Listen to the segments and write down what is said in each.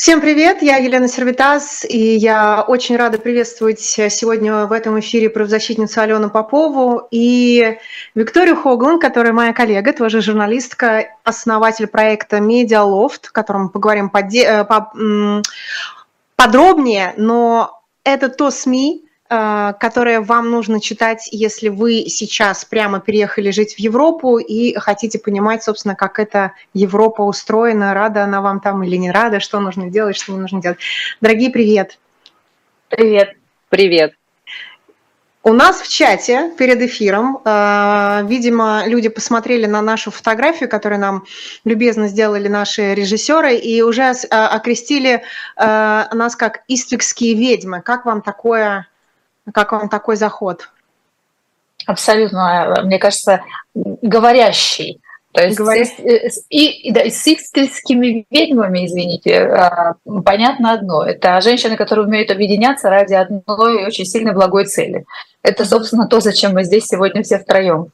Всем привет, я Елена Сервитас, и я очень рада приветствовать сегодня в этом эфире правозащитницу Алену Попову и Викторию Хоглан, которая моя коллега, тоже журналистка, основатель проекта Медиалофт, о котором мы поговорим по- подробнее, но это то СМИ, Э, которое вам нужно читать, если вы сейчас прямо переехали жить в Европу и хотите понимать, собственно, как эта Европа устроена, рада она вам там или не рада, что нужно делать, что не нужно делать. Дорогие, привет! Привет! Привет! У нас в чате перед эфиром, э, видимо, люди посмотрели на нашу фотографию, которую нам любезно сделали наши режиссеры, и уже э, окрестили нас как иствикские ведьмы. Как вам такое как вам такой заход? Абсолютно, мне кажется, говорящий. То есть Говоря... с, и, да, с истинскими ведьмами, извините, а, понятно одно. Это женщины, которые умеют объединяться ради одной очень сильной благой цели. Это, собственно, то, зачем мы здесь сегодня все втроем.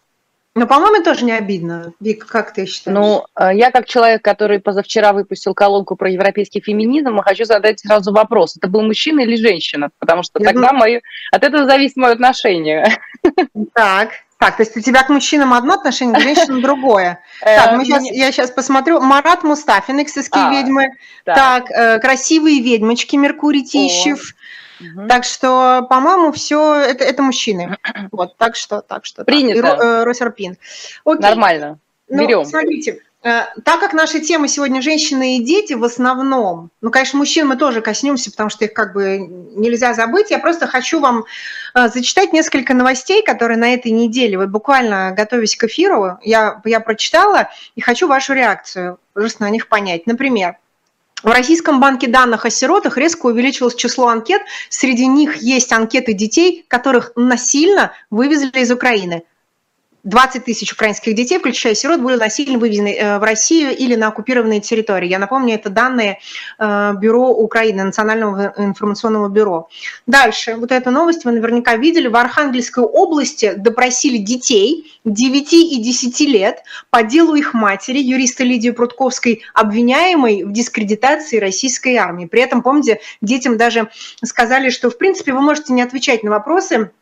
Ну, по-моему, тоже не обидно. Вик, как ты считаешь? Ну, э, я как человек, который позавчера выпустил колонку про европейский феминизм, хочу задать сразу вопрос. Это был мужчина или женщина? Потому что я тогда думаю... мои... от этого зависит мое отношение. Так, так, то есть у тебя к мужчинам одно отношение, к женщинам другое. Э, так, мы сейчас, я сейчас посмотрю. Марат Мустафин, «Эксесские а, ведьмы». Так, э, «Красивые ведьмочки» Меркурий Тищев. Угу. Так что, по-моему, все это, это мужчины. Вот, так что, так что. Принято. Так. И, э, Росерпин. Окей. Нормально. Берем. Ну, смотрите, э, так как наши темы сегодня женщины и дети в основном, ну, конечно, мужчин мы тоже коснемся, потому что их как бы нельзя забыть. Я просто хочу вам э, зачитать несколько новостей, которые на этой неделе, вот буквально готовясь к эфиру, я, я прочитала и хочу вашу реакцию, просто на них понять. Например, в Российском банке данных о сиротах резко увеличилось число анкет. Среди них есть анкеты детей, которых насильно вывезли из Украины. 20 тысяч украинских детей, включая сирот, были насильно вывезены э, в Россию или на оккупированные территории. Я напомню, это данные э, Бюро Украины, Национального информационного бюро. Дальше, вот эту новость вы наверняка видели. В Архангельской области допросили детей 9 и 10 лет по делу их матери, юриста Лидии Прудковской, обвиняемой в дискредитации российской армии. При этом, помните, детям даже сказали, что, в принципе, вы можете не отвечать на вопросы,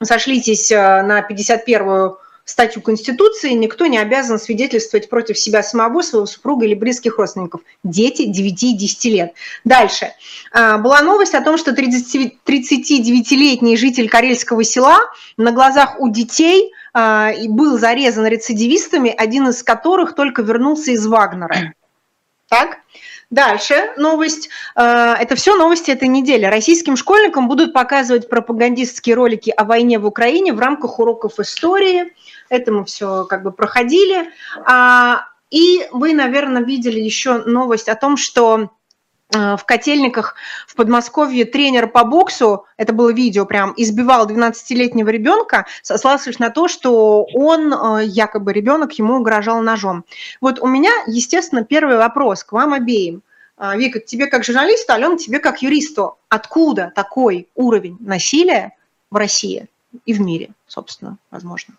сошлитесь э, на 51-ю статью Конституции, никто не обязан свидетельствовать против себя самого, своего супруга или близких родственников. Дети 9 и 10 лет. Дальше. А, была новость о том, что 39-летний житель Карельского села на глазах у детей а, был зарезан рецидивистами, один из которых только вернулся из Вагнера. Так? Дальше новость. А, это все новости этой недели. Российским школьникам будут показывать пропагандистские ролики о войне в Украине в рамках уроков истории это мы все как бы проходили. А, и вы, наверное, видели еще новость о том, что э, в котельниках в Подмосковье тренер по боксу, это было видео прям, избивал 12-летнего ребенка, сославшись на то, что он, э, якобы ребенок, ему угрожал ножом. Вот у меня, естественно, первый вопрос к вам обеим. А, Вика, тебе как журналисту, Алена, тебе как юристу. Откуда такой уровень насилия в России и в мире, собственно, возможно?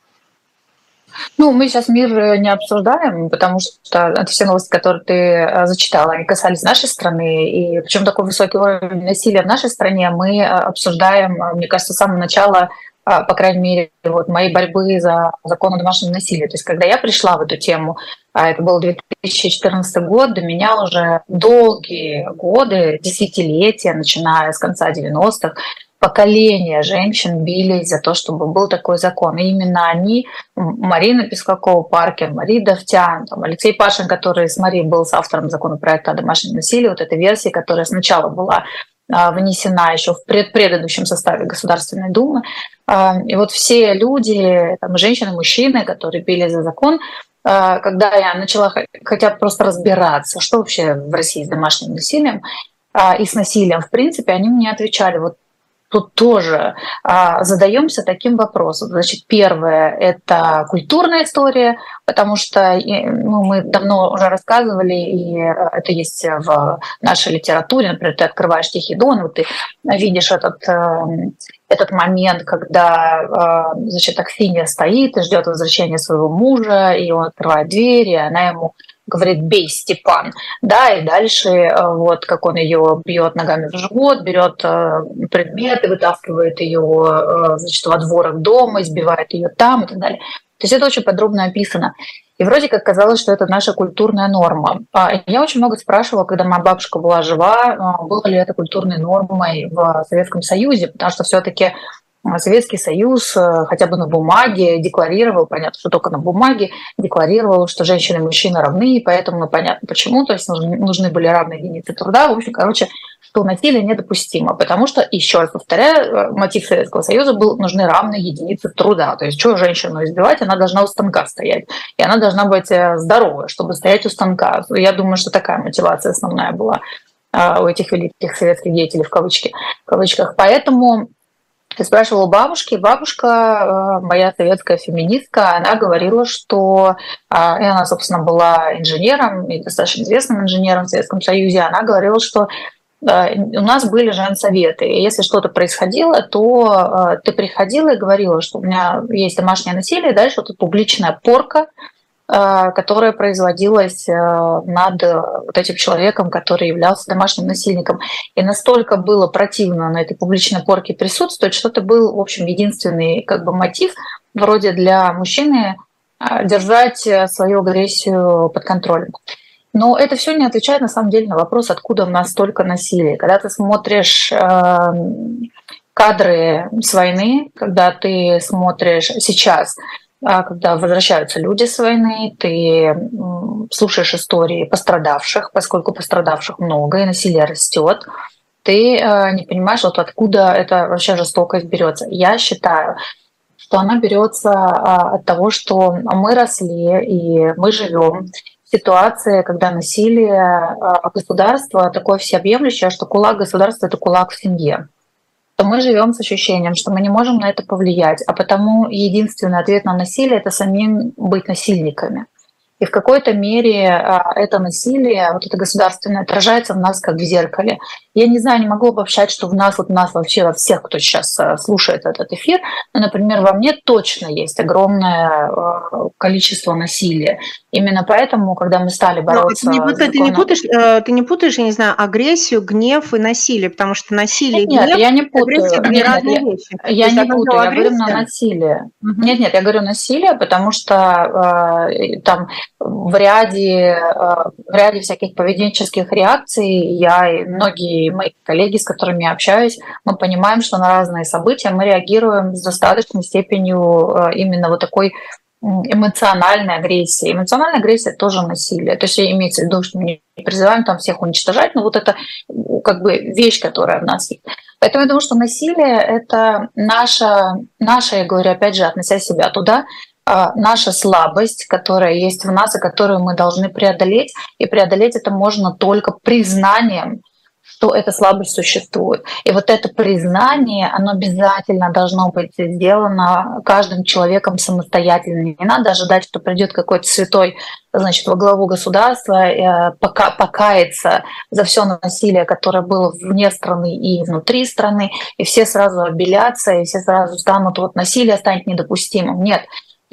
Ну, мы сейчас мир э, не обсуждаем, потому что это все новости, которые ты э, зачитала, они касались нашей страны. И причем такой высокий уровень насилия в нашей стране мы э, обсуждаем, мне кажется, с самого начала по крайней мере, вот моей борьбы за закон о домашнем насилии. То есть, когда я пришла в эту тему, а это был 2014 год, до меня уже долгие годы, десятилетия, начиная с конца 90-х, поколения женщин бились за то, чтобы был такой закон. И именно они, Марина Пескакова-Паркер, Мария Давтян, там, Алексей Пашин, который с Марией был с автором законопроекта о домашнем насилии, вот эта версия, которая сначала была а, внесена еще в предыдущем составе Государственной Думы. А, и вот все люди, там, женщины, мужчины, которые били за закон, а, когда я начала хотя бы просто разбираться, что вообще в России с домашним насилием и с насилием, в принципе, они мне отвечали, вот тут тоже а, задаемся таким вопросом. Значит, первое – это культурная история, потому что ну, мы давно уже рассказывали, и это есть в нашей литературе. Например, ты открываешь «Тихий дон», вот ты видишь этот, эм, этот момент, когда значит, Аксинья стоит и ждет возвращения своего мужа, и он открывает дверь, и она ему говорит «бей, Степан», да, и дальше э, вот как он ее бьет ногами в живот, берет э, предметы, вытаскивает ее, значит, во дворах дома, избивает ее там и так далее. То есть это очень подробно описано. И вроде как казалось, что это наша культурная норма. А я очень много спрашивала, когда моя бабушка была жива, было ли это культурной нормой в Советском Союзе, потому что все-таки Советский Союз э, хотя бы на бумаге декларировал, понятно, что только на бумаге, декларировал, что женщины и мужчины равны, и поэтому ну, понятно почему, то есть нужны, нужны были равные единицы труда. В общем, короче, что насилие недопустимо, потому что, еще раз повторяю, э, мотив Советского Союза был нужны равные единицы труда. То есть, что женщину избивать, она должна у станка стоять, и она должна быть э, здоровая, чтобы стоять у станка. Я думаю, что такая мотивация основная была у этих великих советских деятелей в, кавычки, в кавычках. Поэтому я спрашивала бабушки, бабушка, э, моя советская феминистка, она говорила, что а, и она, собственно, была инженером, и достаточно известным инженером в Советском Союзе, она говорила, что э, у нас были женсоветы, и если что-то происходило, то э, ты приходила и говорила, что у меня есть домашнее насилие, дальше вот публичная порка, Э, которая производилась э, над э, вот этим человеком, который являлся домашним насильником. И настолько было противно на этой публичной порке присутствовать, что это был, в общем, единственный как бы мотив вроде для мужчины держать свою агрессию под контролем. Но это все не отвечает на самом деле на вопрос, откуда у нас столько насилия. Когда ты смотришь кадры с войны, когда ты смотришь сейчас когда возвращаются люди с войны, ты слушаешь истории пострадавших, поскольку пострадавших много и насилие растет, ты э, не понимаешь, вот откуда эта вообще жестокость берется. Я считаю, что она берется а, от того, что мы росли и мы живем в ситуации, когда насилие а, государства такое всеобъемлющее, что кулак государства – это кулак в семье то мы живем с ощущением, что мы не можем на это повлиять, а потому единственный ответ на насилие – это самим быть насильниками. И в какой-то мере а, это насилие, вот это государственное, отражается в нас как в зеркале. Я не знаю, не могу обобщать, что в нас, вот в нас вообще во всех, кто сейчас а, слушает этот эфир, но, например, во мне точно есть огромное а, количество насилия. Именно поэтому, когда мы стали бороться... Но ты, не, ты, не путаешь, э, ты не путаешь, я не знаю, агрессию, гнев и насилие, потому что насилие нет, и гнев, я не путаю. агрессия – нет, разные я, вещи. Я не путаю, я говорю на насилие. Угу. Нет, нет, я говорю насилие, потому что э, там в ряде, э, в ряде всяких поведенческих реакций я и многие мои коллеги, с которыми я общаюсь, мы понимаем, что на разные события мы реагируем с достаточной степенью э, именно вот такой эмоциональной агрессии. Эмоциональная агрессия тоже насилие. То есть имеется в виду, что мы не призываем там всех уничтожать, но вот это как бы вещь, которая в нас есть. Поэтому я думаю, что насилие — это наша, наша, я говорю, опять же, относя себя туда, наша слабость, которая есть в нас и которую мы должны преодолеть. И преодолеть это можно только признанием, что эта слабость существует. И вот это признание, оно обязательно должно быть сделано каждым человеком самостоятельно. Не надо ожидать, что придет какой-то святой значит, во главу государства, э, пока, покаяться за все насилие, которое было вне страны и внутри страны, и все сразу обелятся, и все сразу станут, вот насилие станет недопустимым. Нет,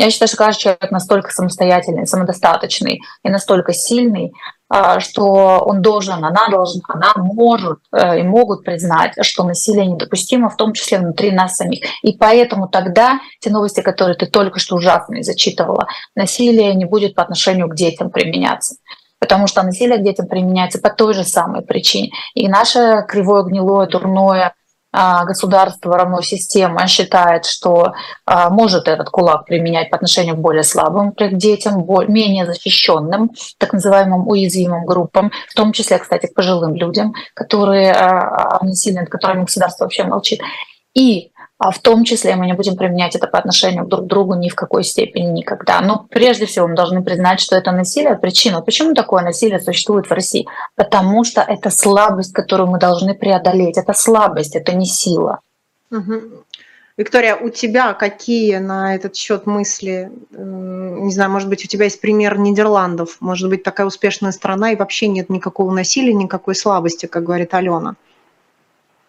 я считаю, что каждый человек настолько самостоятельный, самодостаточный и настолько сильный, а, что он должен, она должна, она может э, и могут признать, что насилие недопустимо, в том числе внутри нас самих. И поэтому тогда те новости, которые ты только что ужасные зачитывала, насилие не будет по отношению к детям применяться потому что насилие к детям применяется по той же самой причине. И наше кривое, гнилое, дурное государство равно система считает, что а, может этот кулак применять по отношению к более слабым к детям, менее защищенным, так называемым уязвимым группам, в том числе, кстати, к пожилым людям, которые а, насилие, над которыми государство вообще молчит. И а в том числе мы не будем применять это по отношению друг к другу ни в какой степени никогда. Но прежде всего мы должны признать, что это насилие причина. Почему такое насилие существует в России? Потому что это слабость, которую мы должны преодолеть. Это слабость, это не сила. Угу. Виктория, у тебя какие на этот счет мысли? Не знаю, может быть, у тебя есть пример Нидерландов. Может быть, такая успешная страна и вообще нет никакого насилия, никакой слабости, как говорит Алена.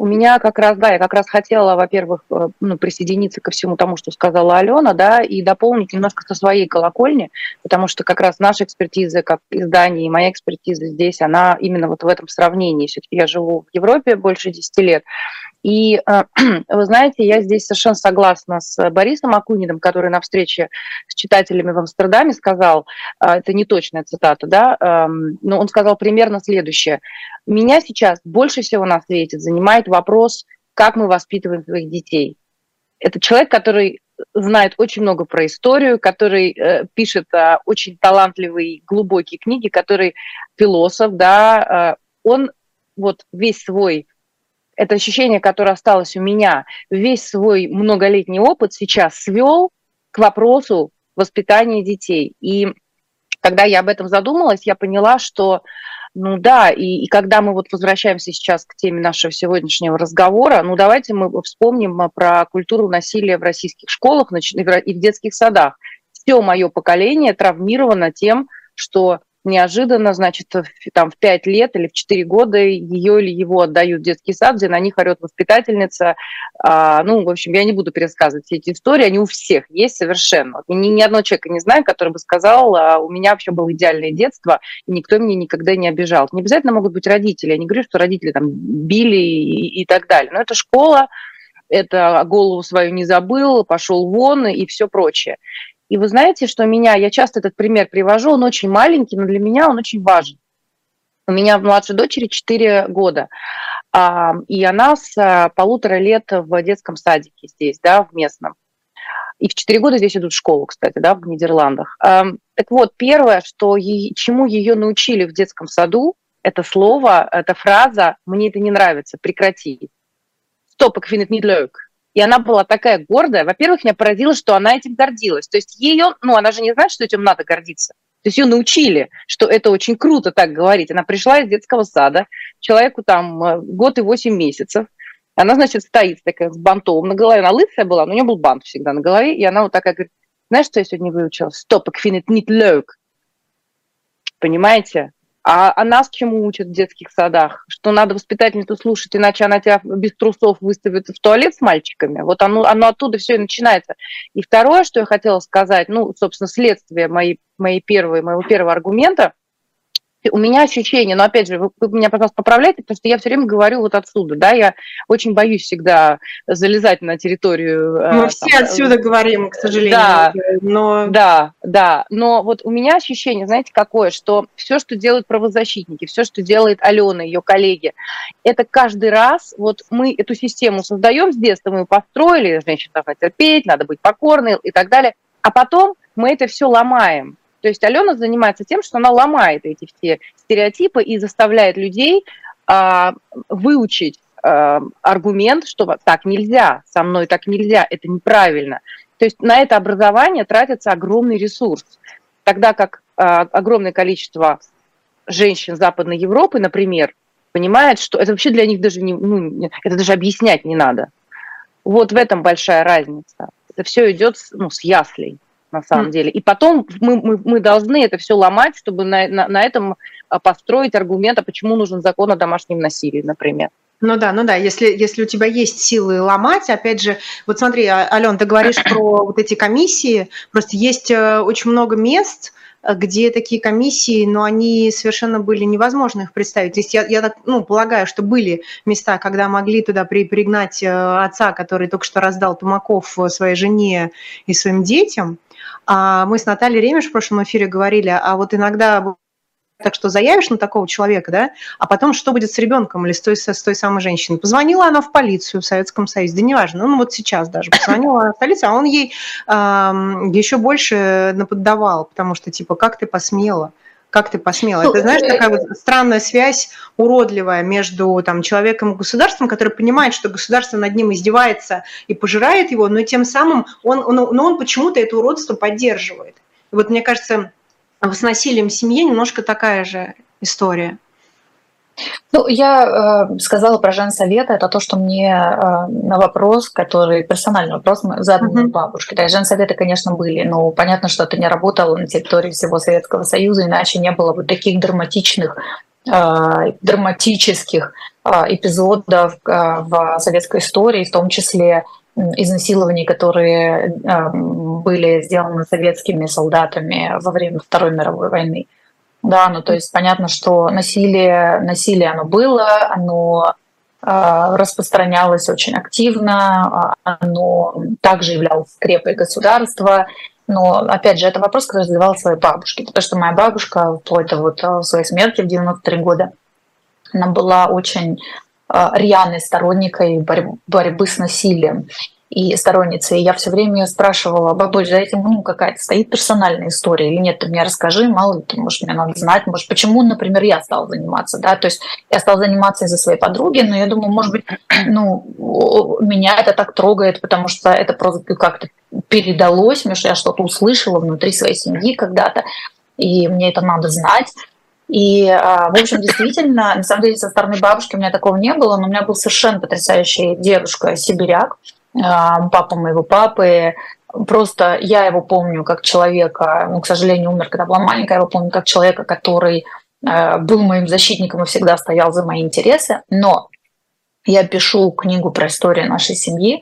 У меня как раз, да, я как раз хотела, во-первых, э, ну, присоединиться ко всему тому, что сказала Алена, да, и дополнить немножко со своей колокольни, потому что как раз наша экспертиза как издание и моя экспертиза здесь, она именно вот в этом сравнении. Все-таки я живу в Европе больше 10 лет, и э, вы знаете, я здесь совершенно согласна с Борисом Акунидом, который на встрече с читателями в Амстердаме сказал, э, это не точная цитата, да, но он сказал примерно следующее. Меня сейчас больше всего на свете занимает вопрос, как мы воспитываем своих детей. Это человек, который знает очень много про историю, который э, пишет э, очень талантливые, глубокие книги, который философ, да, э, он вот весь свой это ощущение, которое осталось у меня, весь свой многолетний опыт сейчас свел к вопросу воспитания детей. И когда я об этом задумалась, я поняла, что ну да, и, и когда мы вот возвращаемся сейчас к теме нашего сегодняшнего разговора, ну давайте мы вспомним про культуру насилия в российских школах и в детских садах. Все мое поколение травмировано тем, что неожиданно, значит, там в 5 лет или в 4 года ее или его отдают в детский сад, где на них орет воспитательница. А, ну, в общем, я не буду пересказывать все эти истории, они у всех есть совершенно. Ни, ни одного человека не знаю, который бы сказал, а, у меня вообще было идеальное детство, и никто меня никогда не обижал. Не обязательно могут быть родители, я не говорю, что родители там били и, и так далее, но это школа, это голову свою не забыл, пошел вон и все прочее. И вы знаете, что меня, я часто этот пример привожу, он очень маленький, но для меня он очень важен. У меня младшей дочери 4 года, и она с а, полутора лет в детском садике здесь, да, в местном. И в 4 года здесь идут в школу, кстати, да, в Нидерландах. Так вот, первое, что ей, чему ее научили в детском саду, это слово, эта фраза «мне это не нравится, прекрати». Стоп, ik vind het niet и она была такая гордая. Во-первых, меня поразило, что она этим гордилась. То есть ее, ну, она же не знает, что этим надо гордиться. То есть ее научили, что это очень круто так говорить. Она пришла из детского сада, человеку там э, год и восемь месяцев. Она, значит, стоит такая с бантом на голове. Она лысая была, но у нее был бант всегда на голове. И она вот такая говорит, знаешь, что я сегодня выучила? Стоп, кфинет нит лёк. Понимаете? А, а нас чему учат в детских садах? Что надо воспитательницу слушать, иначе она тебя без трусов выставит в туалет с мальчиками. Вот оно, оно оттуда все и начинается. И второе, что я хотела сказать, ну, собственно, следствие моей, моей первой, моего первого аргумента – у меня ощущение, но опять же, вы, вы меня, пожалуйста, поправляйте, потому что я все время говорю вот отсюда, да, я очень боюсь всегда залезать на территорию. Э, Мы там, все отсюда говорим, к сожалению. Да, но... да, да, но вот у меня ощущение, знаете, какое, что все, что делают правозащитники, все, что делает Алена, ее коллеги, это каждый раз, вот мы эту систему создаем с детства, мы ее построили, женщина должна терпеть, надо быть покорной и так далее, а потом мы это все ломаем. То есть Алена занимается тем, что она ломает эти все стереотипы и заставляет людей а, выучить а, аргумент, что так нельзя, со мной так нельзя, это неправильно. То есть на это образование тратится огромный ресурс, тогда как а, огромное количество женщин Западной Европы, например, понимает, что это вообще для них даже не, ну, это даже объяснять не надо. Вот в этом большая разница. Это все идет ну, с яслей на самом mm. деле. И потом мы, мы, мы должны это все ломать, чтобы на, на, на этом а, построить аргумент, а почему нужен закон о домашнем насилии, например. Ну да, ну да, если, если у тебя есть силы ломать, опять же, вот смотри, а, Ален, ты говоришь про вот эти комиссии, просто есть э, очень много мест, где такие комиссии, но они совершенно были невозможно их представить. То есть я, я ну, полагаю, что были места, когда могли туда при, пригнать э, отца, который только что раздал тумаков э, своей жене и своим детям, а мы с Натальей Ремеш в прошлом эфире говорили, а вот иногда так что заявишь на такого человека, да, а потом что будет с ребенком или с той, с той самой женщиной? Позвонила она в полицию в Советском Союзе, да неважно, ну вот сейчас даже позвонила она в полицию, а он ей э, еще больше наподдавал, потому что типа как ты посмела? Как ты посмела? Это, знаешь, такая вот странная связь уродливая между там, человеком и государством, который понимает, что государство над ним издевается и пожирает его, но тем самым он, он, но он почему-то это уродство поддерживает. И вот мне кажется, с насилием в семье немножко такая же история. Ну, я э, сказала про женсовета. Это то, что мне э, на вопрос, который персональный вопрос задан uh-huh. бабушке. Да, женсоветы, конечно, были, но понятно, что это не работало на территории всего Советского Союза, иначе не было бы таких драматичных драматических эпизодов в советской истории, в том числе изнасилований, которые были сделаны советскими солдатами во время Второй мировой войны. Да, ну то есть понятно, что насилие, насилие оно было, оно э, распространялось очень активно, оно также являлось скрепой государства, но, опять же, это вопрос, который задавала своей бабушке, потому что моя бабушка, вплоть до вот э, своей смерти в 93 года, она была очень рьяной сторонникой борьбы с насилием и сторонницы. И я все время спрашивала, бабуль, за этим ну, какая-то стоит персональная история или нет, ты мне расскажи, мало ли, может, мне надо знать, может, почему, например, я стала заниматься, да, то есть я стала заниматься из-за своей подруги, но я думаю, может быть, ну, меня это так трогает, потому что это просто как-то передалось мне, что я что-то услышала внутри своей семьи когда-то, и мне это надо знать. И, а, в общем, действительно, на самом деле, со стороны бабушки у меня такого не было, но у меня был совершенно потрясающий дедушка, сибиряк, папа моего папы. Просто я его помню как человека, ну, к сожалению, умер, когда была маленькая, я его помню как человека, который а, был моим защитником и всегда стоял за мои интересы. Но я пишу книгу про историю нашей семьи,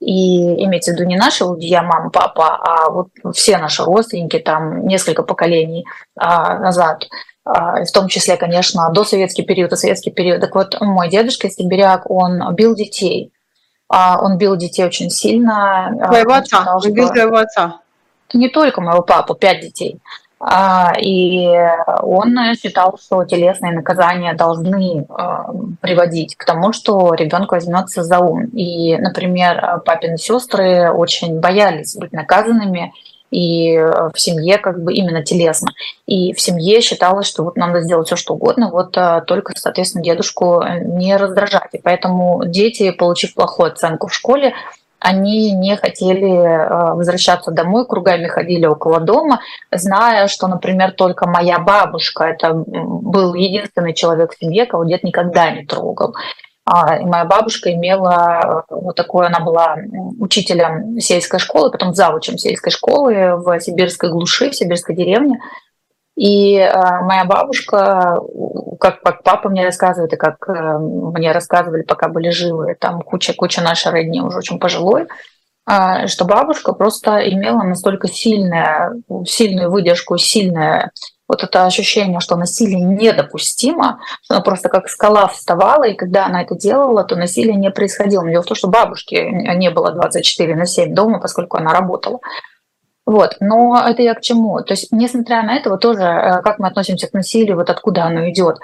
и имеется в виду не наши я, мама, папа, а вот все наши родственники, там несколько поколений а, назад, в том числе, конечно, до советский период и советский период. Так вот, мой дедушка Сибиряк, он бил детей. А, он бил детей очень сильно. А, твоего отца? Считал, бил твоего отца? Не только моего папу, пять детей. А, и он считал, что телесные наказания должны приводить к тому, что ребенок возьмется за ум. И, например, папины сестры очень боялись быть наказанными, и э, в семье как бы именно телесно. И в семье считалось, что вот надо сделать все, что угодно, вот э, только, соответственно, дедушку э, не раздражать. И поэтому дети, получив плохую оценку в школе, они не хотели возвращаться домой, кругами ходили около дома, зная, что, например, только моя бабушка, это был единственный человек в семье, кого дед никогда не трогал. А, и моя бабушка имела э, вот такое, она была учителем сельской школы, потом завучем сельской школы в сибирской глуши, в сибирской деревне. И э, моя бабушка, как, как папа мне рассказывает, и как э, мне рассказывали, пока были живы, там куча, куча нашей родни уже очень пожилой, что бабушка просто имела настолько сильная, сильную выдержку, сильное вот это ощущение, что насилие недопустимо, что она просто как скала вставала, и когда она это делала, то насилие не происходило. Дело в том, что бабушки не было 24 на 7 дома, поскольку она работала. Вот, но это я к чему? То есть, несмотря на это, вот тоже, э, как мы относимся к насилию, вот откуда оно идет.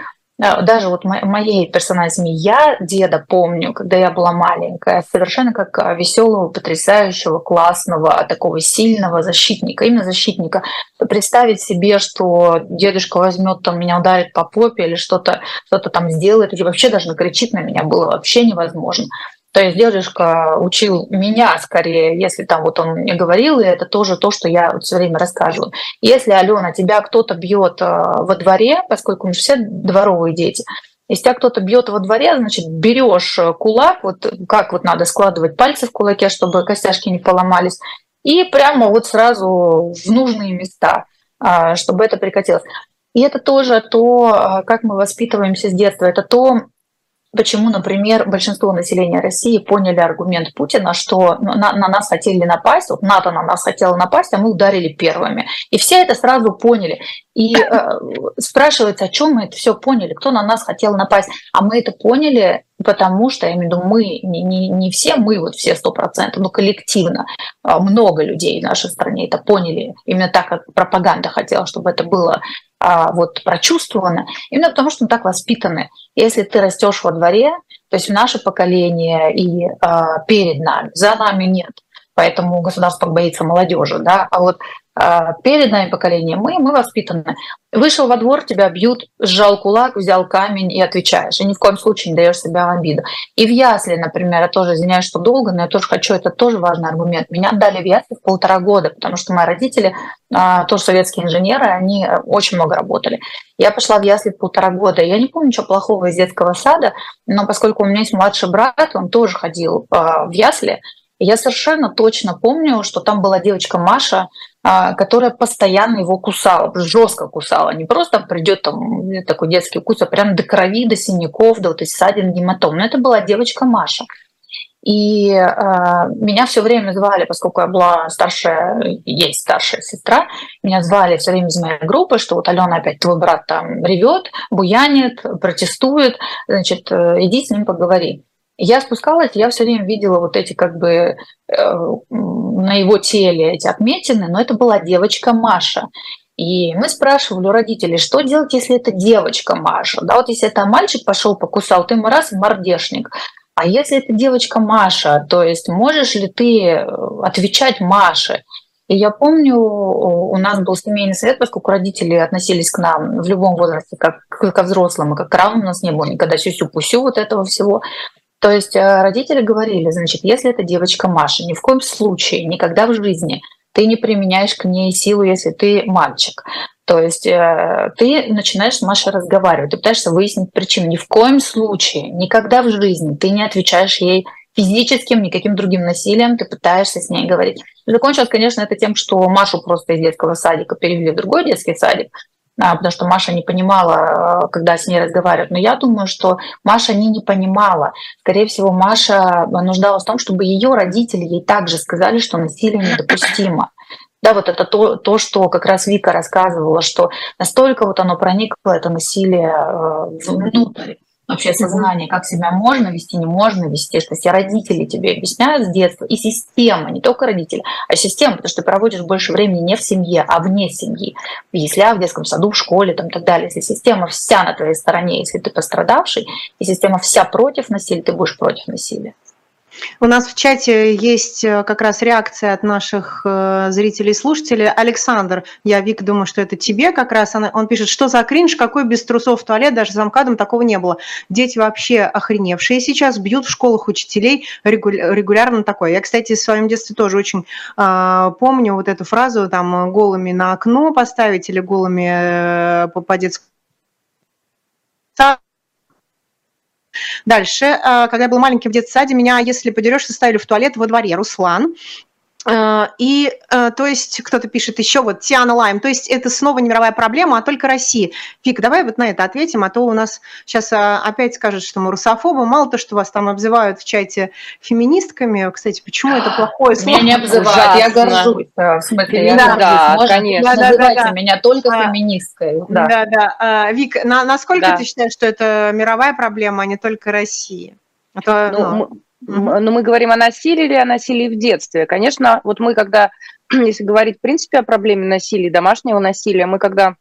Даже вот моей персональной семьи, я деда помню, когда я была маленькая, совершенно как а, веселого, потрясающего, классного, такого сильного защитника, именно защитника. Представить себе, что дедушка возьмет там меня ударит по попе или что-то что там сделает, или вообще даже накричит на меня, было вообще невозможно. То есть дедушка учил меня скорее, если там вот он мне говорил, и это тоже то, что я все время рассказываю. Если, Алена, тебя кто-то бьет э, во дворе, поскольку мы же все дворовые дети, если тебя кто-то бьет во дворе, значит, берешь э, кулак, вот как вот надо складывать пальцы в кулаке, чтобы костяшки не поломались, и прямо вот сразу в нужные места, э, чтобы это прекратилось. И это тоже то, как мы воспитываемся с детства, это то, Почему, например, большинство населения России поняли аргумент Путина, что на, на нас хотели напасть, вот НАТО на нас хотело напасть, а мы ударили первыми. И все это сразу поняли. И э, спрашивается, о чем мы это все поняли, кто на нас хотел напасть. А мы это поняли потому что, я имею в виду, мы, не, не, не все мы, вот все сто процентов, но коллективно а, много людей в нашей стране это поняли, именно так, как пропаганда хотела, чтобы это было а, вот прочувствовано, именно потому что мы так воспитаны. Если ты растешь во дворе, то есть в наше поколение и а, перед нами, за нами нет, поэтому государство боится молодежи, да, а вот перед нами поколение мы, мы воспитаны. Вышел во двор, тебя бьют, сжал кулак, взял камень и отвечаешь. И ни в коем случае не даешь себя в обиду. И в ясли, например, я тоже извиняюсь, что долго, но я тоже хочу, это тоже важный аргумент. Меня отдали в ясли в полтора года, потому что мои родители, а, тоже советские инженеры, они очень много работали. Я пошла в ясли в полтора года. Я не помню ничего плохого из детского сада, но поскольку у меня есть младший брат, он тоже ходил а, в ясли, я совершенно точно помню, что там была девочка Маша, а, которая постоянно его кусала, жестко кусала. Не просто придет там такой детский укус, а прям до крови, до синяков, до вот этих ссадин, гематом. Но это была девочка Маша. И э, меня все время звали, поскольку я была старшая, есть старшая сестра, меня звали все время из моей группы, что вот Алена опять твой брат там ревет, буянит, протестует, значит, э, иди с ним поговори. Я спускалась, я все время видела вот эти как бы э, на его теле эти отметины, но это была девочка Маша. И мы спрашивали у родителей, что делать, если это девочка Маша? Да, вот если это мальчик пошел покусал, ты ему раз мордешник. А если это девочка Маша, то есть можешь ли ты э, отвечать Маше? И я помню, у нас был семейный совет, поскольку родители относились к нам в любом возрасте как к взрослым, и как к равным у нас не было никогда сюсю-пусю вот этого всего. То есть э, родители говорили, значит, если это девочка Маша, ни в коем случае, никогда в жизни ты не применяешь к ней силу, если ты мальчик. То есть э, ты начинаешь с Машей разговаривать, ты пытаешься выяснить причину. Ни в коем случае, никогда в жизни ты не отвечаешь ей физическим, никаким другим насилием, ты пытаешься с ней говорить. Закончилось, конечно, это тем, что Машу просто из детского садика перевели в другой детский садик, потому что Маша не понимала, когда с ней разговаривают. Но я думаю, что Маша не, не понимала. Скорее всего, Маша нуждалась в том, чтобы ее родители ей также сказали, что насилие недопустимо. Да, вот это то, то, что как раз Вика рассказывала, что настолько вот оно проникло, это насилие э, внутрь вообще сознание, как себя можно вести, не можно вести, что все родители тебе объясняют с детства, и система, не только родители, а система, потому что ты проводишь больше времени не в семье, а вне семьи, в яслях, в детском саду, в школе там, и так далее. Если система вся на твоей стороне, если ты пострадавший, и система вся против насилия, ты будешь против насилия. У нас в чате есть э, как раз реакция от наших э, зрителей и слушателей. Александр, я, Вик, думаю, что это тебе как раз. Он пишет, что за кринж, какой без трусов в туалет, даже за МКАДом такого не было. Дети вообще охреневшие сейчас, бьют в школах учителей регулярно такое. Я, кстати, в своем детстве тоже очень э, помню вот эту фразу, там, голыми на окно поставить или голыми э, по, по детскому Дальше, э, когда я был маленький в детском саде, меня, если подерешься, ставили в туалет во дворе. Руслан. Э, и, э, то есть, кто-то пишет еще, вот, Тиана Лайм, то есть, это снова не мировая проблема, а только Россия. Фик, давай вот на это ответим, а то у нас сейчас опять скажут, что мы русофобы. Мало то, что вас там обзывают в чате феминистками, кстати, почему это плохое слово? Меня не обзывают, я горжусь. В смысле, я да, да, конечно. Да, называйте да, да, меня только а, феминисткой. Да, да. да. А, Вик, на, насколько да. ты считаешь, что это мировая проблема, а не только Россия? А то, ну, ну, но мы говорим о насилии или о насилии в детстве. Конечно, вот мы когда, если говорить в принципе о проблеме насилия, домашнего насилия, мы когда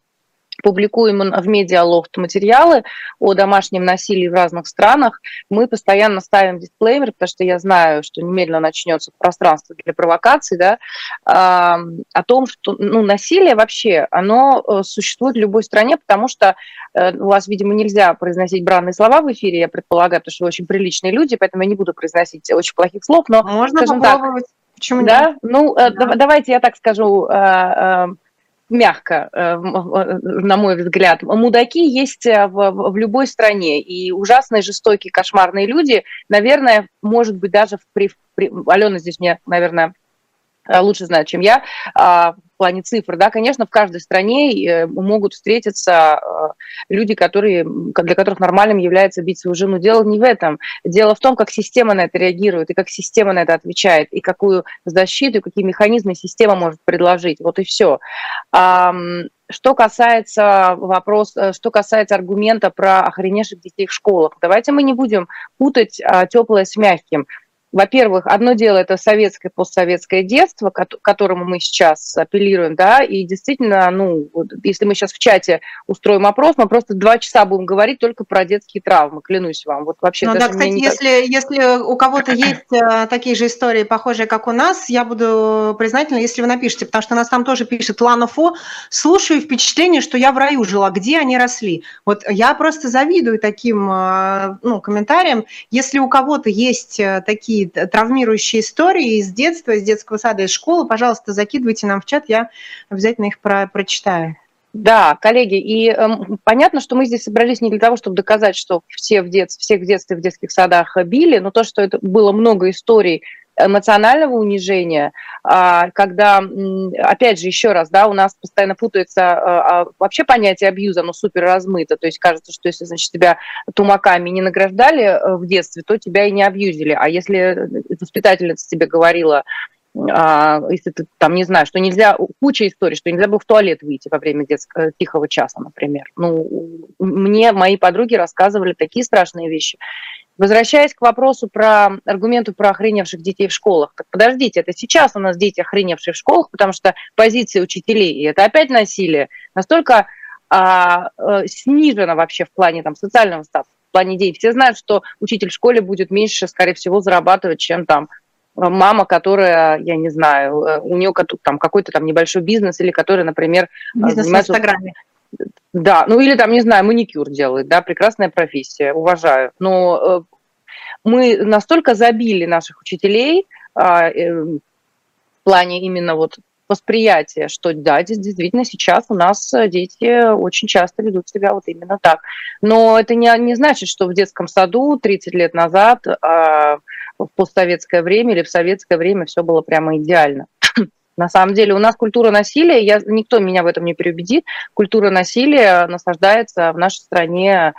публикуем в медиалофт материалы о домашнем насилии в разных странах, мы постоянно ставим дисклеймер, потому что я знаю, что немедленно начнется пространство для провокаций, да, о том, что ну, насилие вообще, оно э, существует в любой стране, потому что э, у вас, видимо, нельзя произносить бранные слова в эфире, я предполагаю, потому что вы очень приличные люди, поэтому я не буду произносить очень плохих слов, но, Можно попробовать. Так, Почему да? нет? Ну, э, да. давайте я так скажу мягко, э, на мой взгляд. Мудаки есть э, в, в любой стране, и ужасные, жестокие, кошмарные люди, наверное, может быть, даже в, при, при, Алена здесь мне, наверное, Э, лучше знает, чем я, а, в плане цифр, да, конечно, в каждой стране э, могут встретиться э, люди, которые, для которых нормальным является бить свою жену. Дело не в этом. Дело в том, как система на это реагирует, и как система на это отвечает, и какую защиту, и какие механизмы система может предложить. Вот и все. Что касается вопрос, что касается аргумента про охреневших детей в школах, давайте мы не будем путать а, теплое с мягким во-первых, одно дело это советское, постсоветское детство, к которому мы сейчас апеллируем, да, и действительно, ну, вот, если мы сейчас в чате устроим опрос, мы просто два часа будем говорить только про детские травмы, клянусь вам. Вот вообще. Ну да, кстати, не... если, если у кого-то есть э, такие же истории, похожие, как у нас, я буду признательна, если вы напишите, потому что нас там тоже пишет Лана Фо, слушаю впечатление, что я в раю жила, где они росли. Вот я просто завидую таким э, ну, комментариям. Если у кого-то есть э, такие такие травмирующие истории из детства, из детского сада, из школы, пожалуйста, закидывайте нам в чат, я обязательно их про прочитаю. Да, коллеги, и э, понятно, что мы здесь собрались не для того, чтобы доказать, что все в детстве, всех в детстве в детских садах били, но то, что это было много историй эмоционального унижения, а, когда, опять же, еще раз, да, у нас постоянно путается а, вообще понятие абьюза, оно супер размыто, то есть кажется, что если, значит, тебя тумаками не награждали э, в детстве, то тебя и не абьюзили, а если воспитательница тебе говорила, а, если ты там не знаешь, что нельзя, куча историй, что нельзя было в туалет выйти во время детского тихого часа, например. Ну, мне мои подруги рассказывали такие страшные вещи. Возвращаясь к вопросу про аргументу про охреневших детей в школах. Так подождите, это сейчас у нас дети охреневшие в школах, потому что позиция учителей, и это опять насилие, настолько а, а, снижена вообще в плане там, социального статуса, в плане идей. Все знают, что учитель в школе будет меньше, скорее всего, зарабатывать, чем там мама, которая, я не знаю, э, у нее там какой-то там небольшой бизнес, или которая, например, бизнес занимается... в Инстаграме. Да, ну или там, не знаю, маникюр делает, да, прекрасная профессия, уважаю. Но э, мы настолько забили наших учителей а, э, в плане именно вот восприятия, что да, действительно сейчас у нас дети очень часто ведут себя вот именно так. Но это не, не значит, что в детском саду 30 лет назад а, в постсоветское время или в советское время все было прямо идеально. На самом деле у нас культура насилия, я, никто меня в этом не переубедит, культура насилия насаждается в нашей стране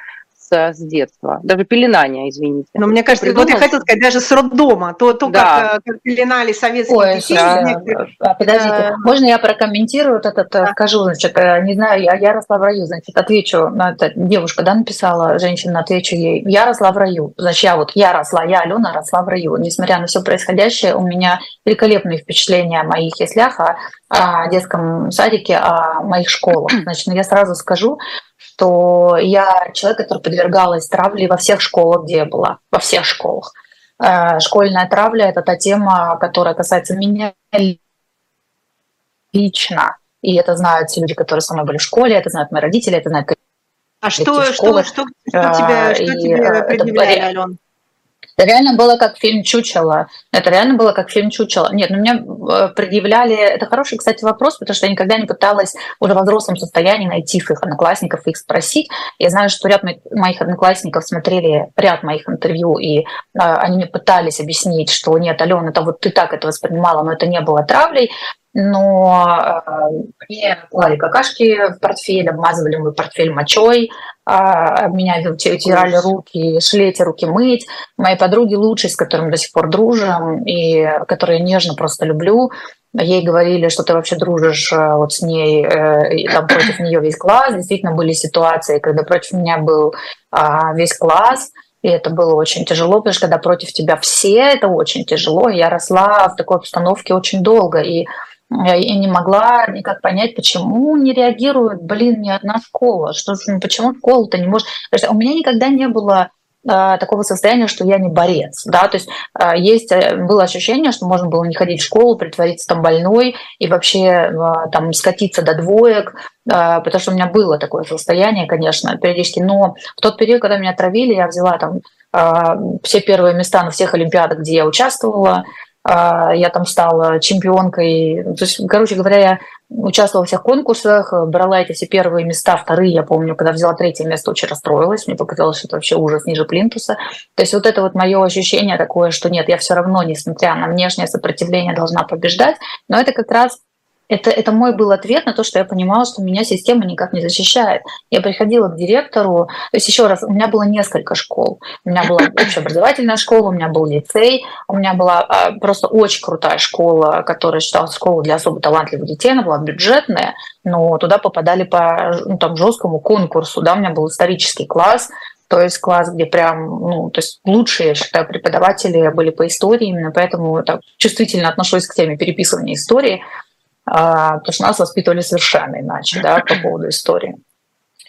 с, с детства. Даже пеленание, извините. Но мне кажется, Придумал... вот я хотела сказать, даже с роддома, то, то да. как, как пеленали советские Ой, детей. Да. Некоторых... А, подождите, можно я прокомментирую вот этот, да. скажу, значит, э, не знаю, я, я росла в раю, значит, отвечу, на это девушка, да, написала, женщина, отвечу ей, я росла в раю, значит, я вот, я росла, я, Алена, росла в раю, несмотря на все происходящее, у меня великолепные впечатления о моих яслях, о, о детском садике, о моих школах. Значит, ну, я сразу скажу, что я человек, который подвергалась травле во всех школах, где я была, во всех школах. Э, школьная травля – это та тема, которая касается меня лично. И это знают все люди, которые со мной были в школе, это знают мои родители, это знают а что, что, что, что, что тебе, что тебе предъявляли, Ален? Это реально было как фильм «Чучело». Это реально было как фильм «Чучело». Нет, ну мне э, предъявляли... Это хороший, кстати, вопрос, потому что я никогда не пыталась уже в взрослом состоянии найти своих одноклассников и их спросить. Я знаю, что ряд моих одноклассников смотрели ряд моих интервью, и э, они мне пытались объяснить, что нет, Алена, это вот ты так это воспринимала, но это не было травлей но э, мне клали какашки в портфель, обмазывали мой портфель мочой, а, меня утирали руки, шли эти руки мыть. Мои подруги лучшие, с которыми до сих пор дружим, и которые нежно просто люблю, ей говорили, что ты вообще дружишь э, вот с ней, э, и там против нее весь класс. Действительно были ситуации, когда против меня был а, весь класс, и это было очень тяжело, потому что когда против тебя все, это очень тяжело. Я росла в такой обстановке очень долго, и и не могла никак понять, почему не реагирует, блин, ни одна школа, что, ну, почему школа-то не может... У меня никогда не было а, такого состояния, что я не борец, да, то есть а, есть э, было ощущение, что можно было не ходить в школу, притвориться там больной и вообще а, там скатиться до двоек, потому что у меня было такое состояние, конечно, периодически, но в тот период, когда меня травили, я взяла там все первые места на всех олимпиадах, где я участвовала, я там стала чемпионкой. То есть, короче говоря, я участвовала во всех конкурсах, брала эти все первые места, вторые, я помню, когда взяла третье место, очень расстроилась, мне показалось, что это вообще ужас ниже плинтуса. То есть вот это вот мое ощущение такое, что нет, я все равно, несмотря на внешнее сопротивление, должна побеждать, но это как раз это, это мой был ответ на то, что я понимала, что меня система никак не защищает. Я приходила к директору, то есть еще раз, у меня было несколько школ. У меня была общеобразовательная школа, у меня был лицей, у меня была а, просто очень крутая школа, которая считалась школой для особо талантливых детей, она была бюджетная, но туда попадали по ну, там, жесткому конкурсу. Да? У меня был исторический класс, то есть класс, где прям, ну, то есть лучшие, я считаю, преподаватели были по истории, именно поэтому так чувствительно отношусь к теме переписывания истории. А, потому что нас воспитывали совершенно иначе да, по поводу истории.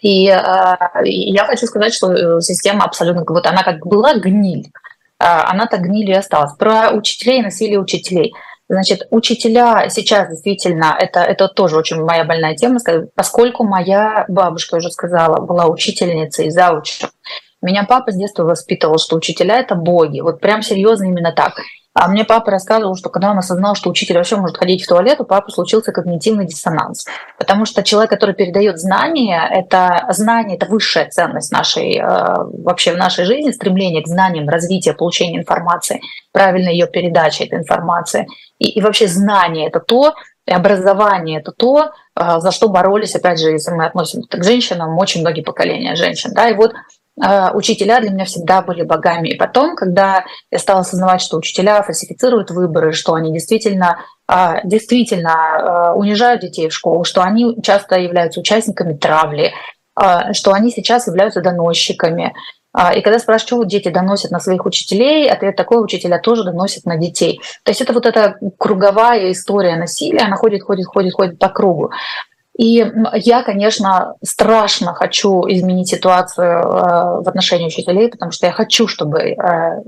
И а, я хочу сказать, что э, система абсолютно, вот она как была гниль, а, она так гниль и осталась. Про учителей и насилие учителей. Значит, учителя сейчас действительно, это, это тоже очень моя больная тема, поскольку моя бабушка, уже сказала, была учительницей, заучем, Меня папа с детства воспитывал, что учителя это боги. Вот прям серьезно именно так. А мне папа рассказывал, что когда он осознал, что учитель вообще может ходить в туалет, у папы случился когнитивный диссонанс. Потому что человек, который передает знания, это знание, это высшая ценность нашей, э, вообще в нашей жизни, стремление к знаниям, развитие, получение информации, правильная ее передача этой информации. И, и вообще знание — это то, и образование — это то, э, за что боролись, опять же, если мы относимся к женщинам, очень многие поколения женщин. Да? И вот учителя для меня всегда были богами. И потом, когда я стала осознавать, что учителя фальсифицируют выборы, что они действительно, а, действительно а, унижают детей в школу, что они часто являются участниками травли, что они сейчас являются доносчиками. И когда спрашивают, что дети доносят на своих учителей, ответ такой, учителя тоже доносят на детей. То есть это вот эта круговая история насилия, она ходит, ходит, ходит, ходит по кругу. И я, конечно, страшно хочу изменить ситуацию э, в отношении учителей, потому что я хочу, чтобы э,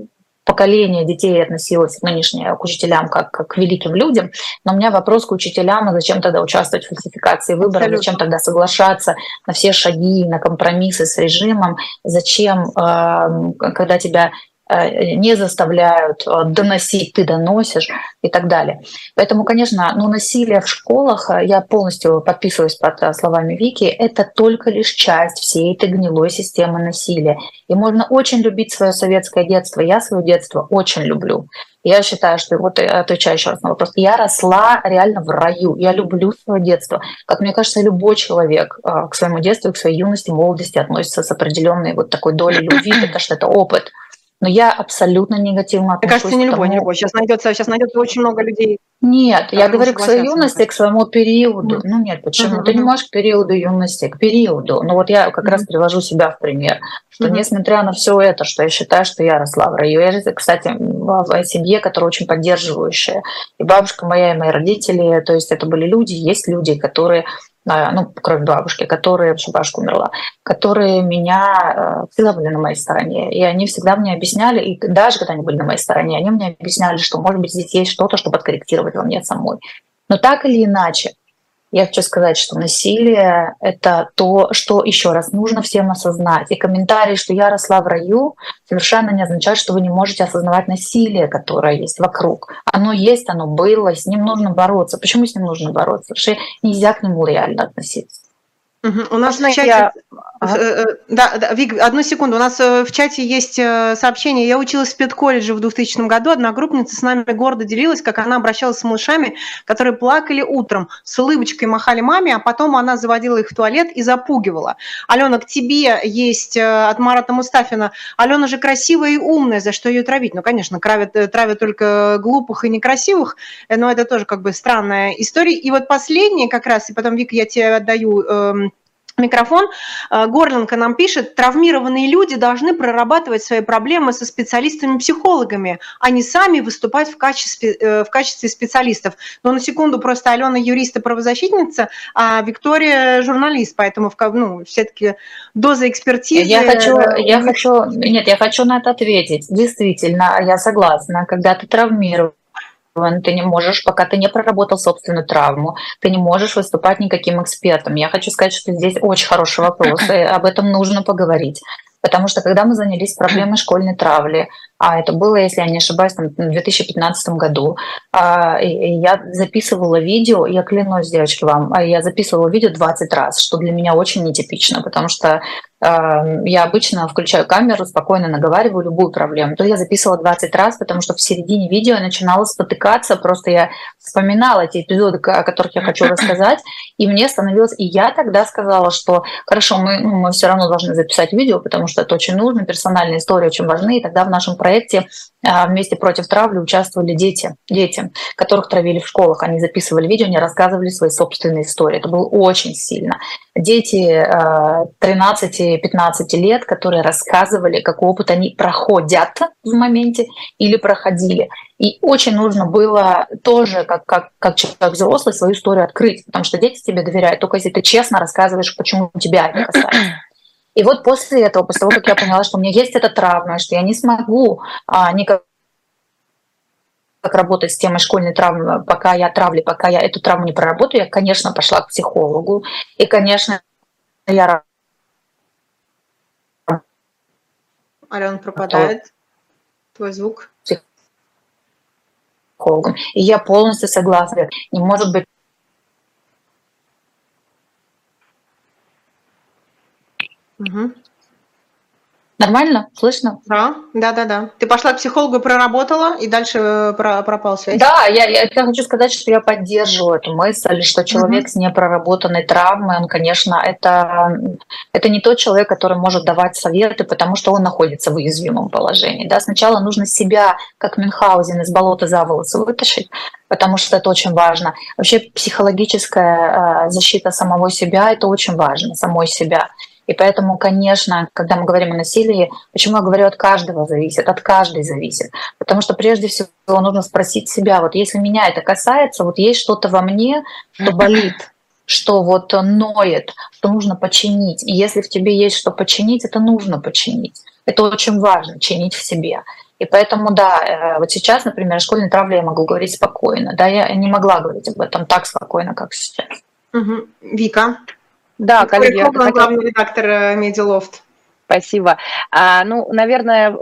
поколение детей относилось нынешнее к учителям как, к великим людям. Но у меня вопрос к учителям, а зачем тогда участвовать в фальсификации выборов, Абсолютно. зачем тогда соглашаться на все шаги, на компромиссы с режимом, зачем, э, когда тебя не заставляют э, доносить, ты доносишь и так далее. Поэтому, конечно, ну, насилие в школах, э, я полностью подписываюсь под словами Вики, это только лишь часть всей этой гнилой системы насилия. И можно очень любить свое советское детство. Я свое детство очень люблю. Я считаю, что вот отвечаю еще раз на вопрос. Я росла реально в раю. Я люблю свое детство. Как мне кажется, любой человек к своему детству, к своей юности, молодости относится с определенной вот такой долей любви, потому что это опыт. Но я абсолютно негативно отношусь. Мне кажется, не любой, не любой. Сейчас найдется, сейчас найдется очень много людей. Нет, я говорю к своей юности, к своему периоду. Mm. Ну нет, почему? Mm-hmm. Ты не можешь к периоду юности, к периоду. Ну вот я как mm-hmm. раз привожу себя в пример, что mm-hmm. несмотря на все это, что я считаю, что я росла в раю. Я, кстати, в семье, которая очень поддерживающая. И бабушка моя, и мои родители, то есть это были люди, есть люди, которые ну, кроме бабушки, которые, вообще бабушка умерла, которые меня э, всегда были на моей стороне. И они всегда мне объясняли, и даже когда они были на моей стороне, они мне объясняли, что, может быть, здесь есть что-то, чтобы подкорректировать во мне самой. Но так или иначе, я хочу сказать, что насилие — это то, что еще раз нужно всем осознать. И комментарий, что я росла в раю, совершенно не означает, что вы не можете осознавать насилие, которое есть вокруг. Оно есть, оно было, с ним нужно бороться. Почему с ним нужно бороться? Потому что нельзя к нему реально относиться. У нас Можно в чате... Я... Э, э, да, да, Вик, одну секунду. У нас э, в чате есть сообщение. Я училась в педколледже в 2000 году. Одногруппница с нами гордо делилась, как она обращалась с малышами, которые плакали утром, с улыбочкой махали маме, а потом она заводила их в туалет и запугивала. Алена, к тебе есть от Марата Мустафина. Алена же красивая и умная, за что ее травить? Ну, конечно, травят, травят только глупых и некрасивых, но это тоже как бы странная история. И вот последнее как раз, и потом, Вик, я тебе отдаю эм, микрофон. Э, Горлинка нам пишет, травмированные люди должны прорабатывать свои проблемы со специалистами-психологами, а не сами выступать в качестве, э, в качестве специалистов. Но на секунду просто Алена юрист и правозащитница, а Виктория журналист, поэтому ну, все-таки доза экспертизы... Я хочу, я хочу, нет, я хочу на это ответить. Действительно, я согласна, когда ты травмируешь ты не можешь, пока ты не проработал собственную травму, ты не можешь выступать никаким экспертом. Я хочу сказать, что здесь очень хороший вопрос, и об этом нужно поговорить. Потому что когда мы занялись проблемой школьной травли, а это было, если я не ошибаюсь, там, в 2015 году, а, я записывала видео, я клянусь, девочки, вам, а я записывала видео 20 раз, что для меня очень нетипично, потому что я обычно включаю камеру, спокойно наговариваю любую проблему. То я записывала 20 раз, потому что в середине видео я начинала спотыкаться, просто я вспоминала те эпизоды, о которых я хочу рассказать, и мне становилось... И я тогда сказала, что хорошо, мы, ну, мы все равно должны записать видео, потому что это очень нужно, персональные истории очень важны, и тогда в нашем проекте а, вместе против травли участвовали дети, дети, которых травили в школах. Они записывали видео, они рассказывали свои собственные истории. Это было очень сильно. Дети 13-15 а, лет, которые рассказывали, какой опыт они проходят в моменте или проходили. И очень нужно было тоже, как, как, как человек взрослый, свою историю открыть, потому что дети тебе доверяют, только если ты честно рассказываешь, почему тебя это касается. И вот после этого, после того, как я поняла, что у меня есть эта травма, что я не смогу а, никак как работать с темой школьной травмы, пока я травлю, пока я эту травму не проработаю, я, конечно, пошла к психологу. И, конечно, я Алена пропадает. Твой звук. Психологом. И я полностью согласна. Не может быть Угу. Нормально? Слышно? Да, да, да, да. Ты пошла к психологу, проработала, и дальше э, про, пропал связь. Да, я, я, я хочу сказать, что я поддерживаю эту мысль, что человек mm-hmm. с непроработанной травмой, он, конечно, это, это не тот человек, который может давать советы, потому что он находится в уязвимом положении. Да? Сначала нужно себя, как Мюнхгаузен, из болота за волосы вытащить, потому что это очень важно. Вообще психологическая э, защита самого себя – это очень важно, самой себя. И поэтому, конечно, когда мы говорим о насилии, почему я говорю, от каждого зависит, от каждой зависит. Потому что прежде всего нужно спросить себя, вот если меня это касается, вот есть что-то во мне, что болит, что вот ноет, что нужно починить. И если в тебе есть что починить, это нужно починить. Это очень важно, чинить в себе. И поэтому, да, э, вот сейчас, например, о школьной травле я могу говорить спокойно. Да, я не могла говорить об этом так спокойно, как сейчас. Угу. Вика, да, коллеги. Коглан, хотела... главный редактор э, Медилофт. Спасибо. А, ну, наверное,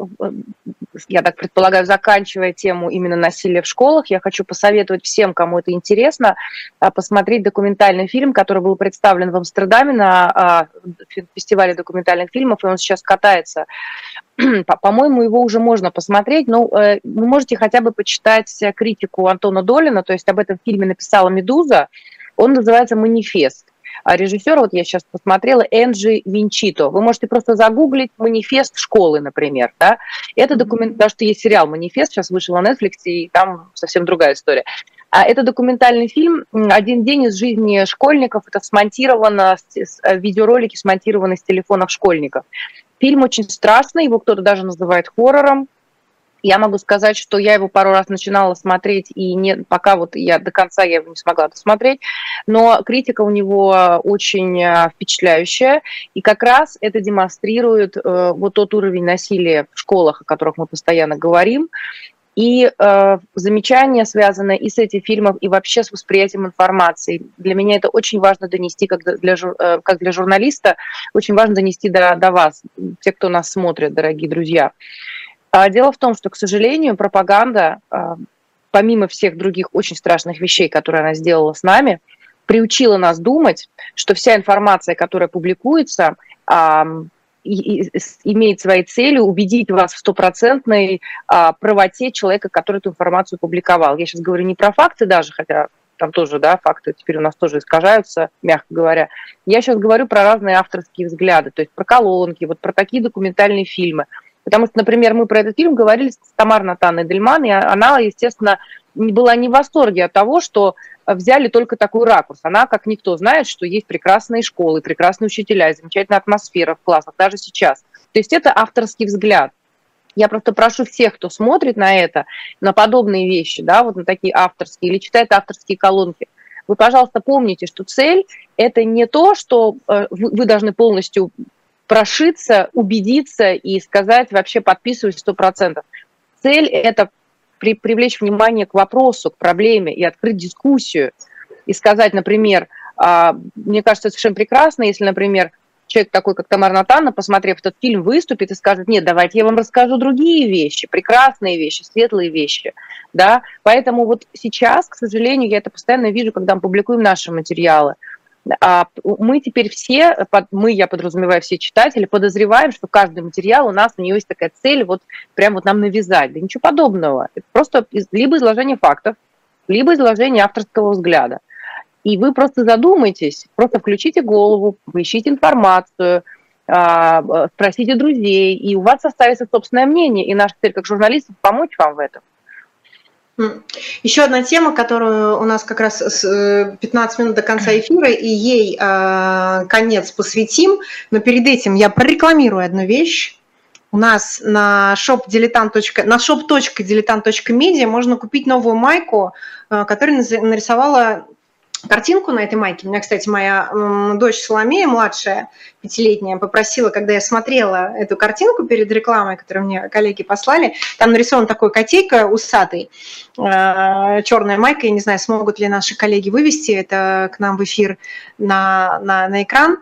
я так предполагаю, заканчивая тему именно насилия в школах, я хочу посоветовать всем, кому это интересно, а, посмотреть документальный фильм, который был представлен в Амстердаме на а, фестивале документальных фильмов, и он сейчас катается. По-моему, его уже можно посмотреть, но э, вы можете хотя бы почитать критику Антона Долина, то есть об этом фильме написала «Медуза», он называется «Манифест». А режиссер, вот я сейчас посмотрела, Энджи Винчито. Вы можете просто загуглить «Манифест школы», например. Да? Это документ, потому что есть сериал «Манифест», сейчас вышел на Netflix, и там совсем другая история. А это документальный фильм «Один день из жизни школьников». Это смонтировано, э, видеоролики смонтированы с телефонов школьников. Фильм очень страстный, его кто-то даже называет хоррором. Я могу сказать, что я его пару раз начинала смотреть, и не, пока вот я до конца я его не смогла досмотреть, но критика у него очень э, впечатляющая, и как раз это демонстрирует э, вот тот уровень насилия в школах, о которых мы постоянно говорим, и э, замечания, связанные и с этим фильмом, и вообще с восприятием информации. Для меня это очень важно донести, как для, э, как для журналиста, очень важно донести до, до вас, те, кто нас смотрит, дорогие друзья. Дело в том, что, к сожалению, пропаганда, а, помимо всех других очень страшных вещей, которые она сделала с нами, приучила нас думать, что вся информация, которая публикуется, имеет своей целью убедить вас в стопроцентной а, правоте человека, который эту информацию публиковал. Я сейчас говорю не про факты даже, хотя там тоже, да, факты теперь у нас тоже искажаются, мягко говоря. Я сейчас говорю про разные авторские взгляды, то есть про колонки, вот про такие документальные фильмы. Потому что, например, мы про этот фильм говорили с Тамарой Натанной Дельман, и она, естественно, была не в восторге от того, что взяли только такой ракурс. Она, как никто, знает, что есть прекрасные школы, прекрасные учителя, замечательная атмосфера в классах, даже сейчас. То есть это авторский взгляд. Я просто прошу всех, кто смотрит на это, на подобные вещи, да, вот на такие авторские, или читает авторские колонки, вы, пожалуйста, помните, что цель – это не то, что э, вы должны полностью прошиться, убедиться и сказать, вообще подписываюсь сто процентов. Цель – это при, привлечь внимание к вопросу, к проблеме и открыть дискуссию. И сказать, например, а, мне кажется, совершенно прекрасно, если, например, человек такой, как Тамар Натана, посмотрев этот фильм, выступит и скажет, нет, давайте я вам расскажу другие вещи, прекрасные вещи, светлые вещи. Да? Поэтому вот сейчас, к сожалению, я это постоянно вижу, когда мы публикуем наши материалы – мы теперь все, мы, я подразумеваю, все читатели, подозреваем, что каждый материал у нас, у него есть такая цель, вот прям вот нам навязать. Да ничего подобного. Это просто либо изложение фактов, либо изложение авторского взгляда. И вы просто задумайтесь, просто включите голову, поищите информацию, а, спросите друзей, и у вас составится собственное мнение. И наша цель как журналистов помочь вам в этом. Еще одна тема, которую у нас как раз 15 э, минут до конца эфира, и ей э, конец посвятим. Но перед этим я прорекламирую одну вещь. У нас на shop на shop.diletant.media можно купить новую майку, э, которую нарисовала картинку на этой майке. У меня, кстати, моя дочь Соломея, младшая, пятилетняя, попросила, когда я смотрела эту картинку перед рекламой, которую мне коллеги послали, там нарисован такой котейка усатый, э, черная майка, я не знаю, смогут ли наши коллеги вывести это к нам в эфир на, на, на экран. э,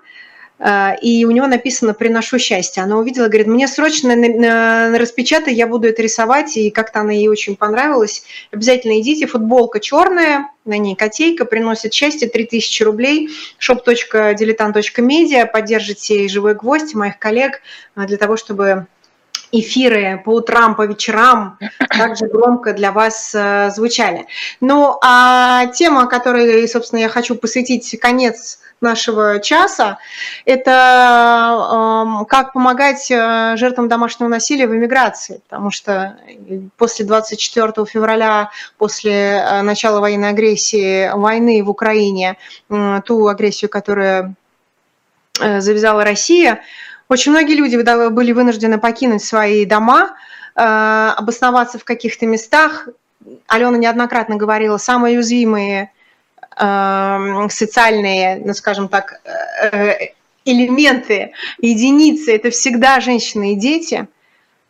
и у него написано «Приношу счастье». Она увидела, говорит, мне срочно распечатай, я буду это рисовать, и как-то она ей очень понравилась. Обязательно идите, футболка черная, на ней котейка, приносит счастье, 3000 рублей, shop.diletant.media, поддержите «Живой гвоздь» моих коллег для того, чтобы эфиры по утрам, по вечерам также громко для вас э, звучали. Ну, а тема, которой, собственно, я хочу посвятить конец нашего часа, это э, как помогать э, жертвам домашнего насилия в эмиграции, потому что после 24 февраля, после э, начала военной агрессии, войны в Украине, э, ту агрессию, которую э, завязала Россия, очень многие люди были вынуждены покинуть свои дома, э, обосноваться в каких-то местах. Алена неоднократно говорила, самые уязвимые социальные, ну, скажем так, э, элементы, единицы – это всегда женщины и дети –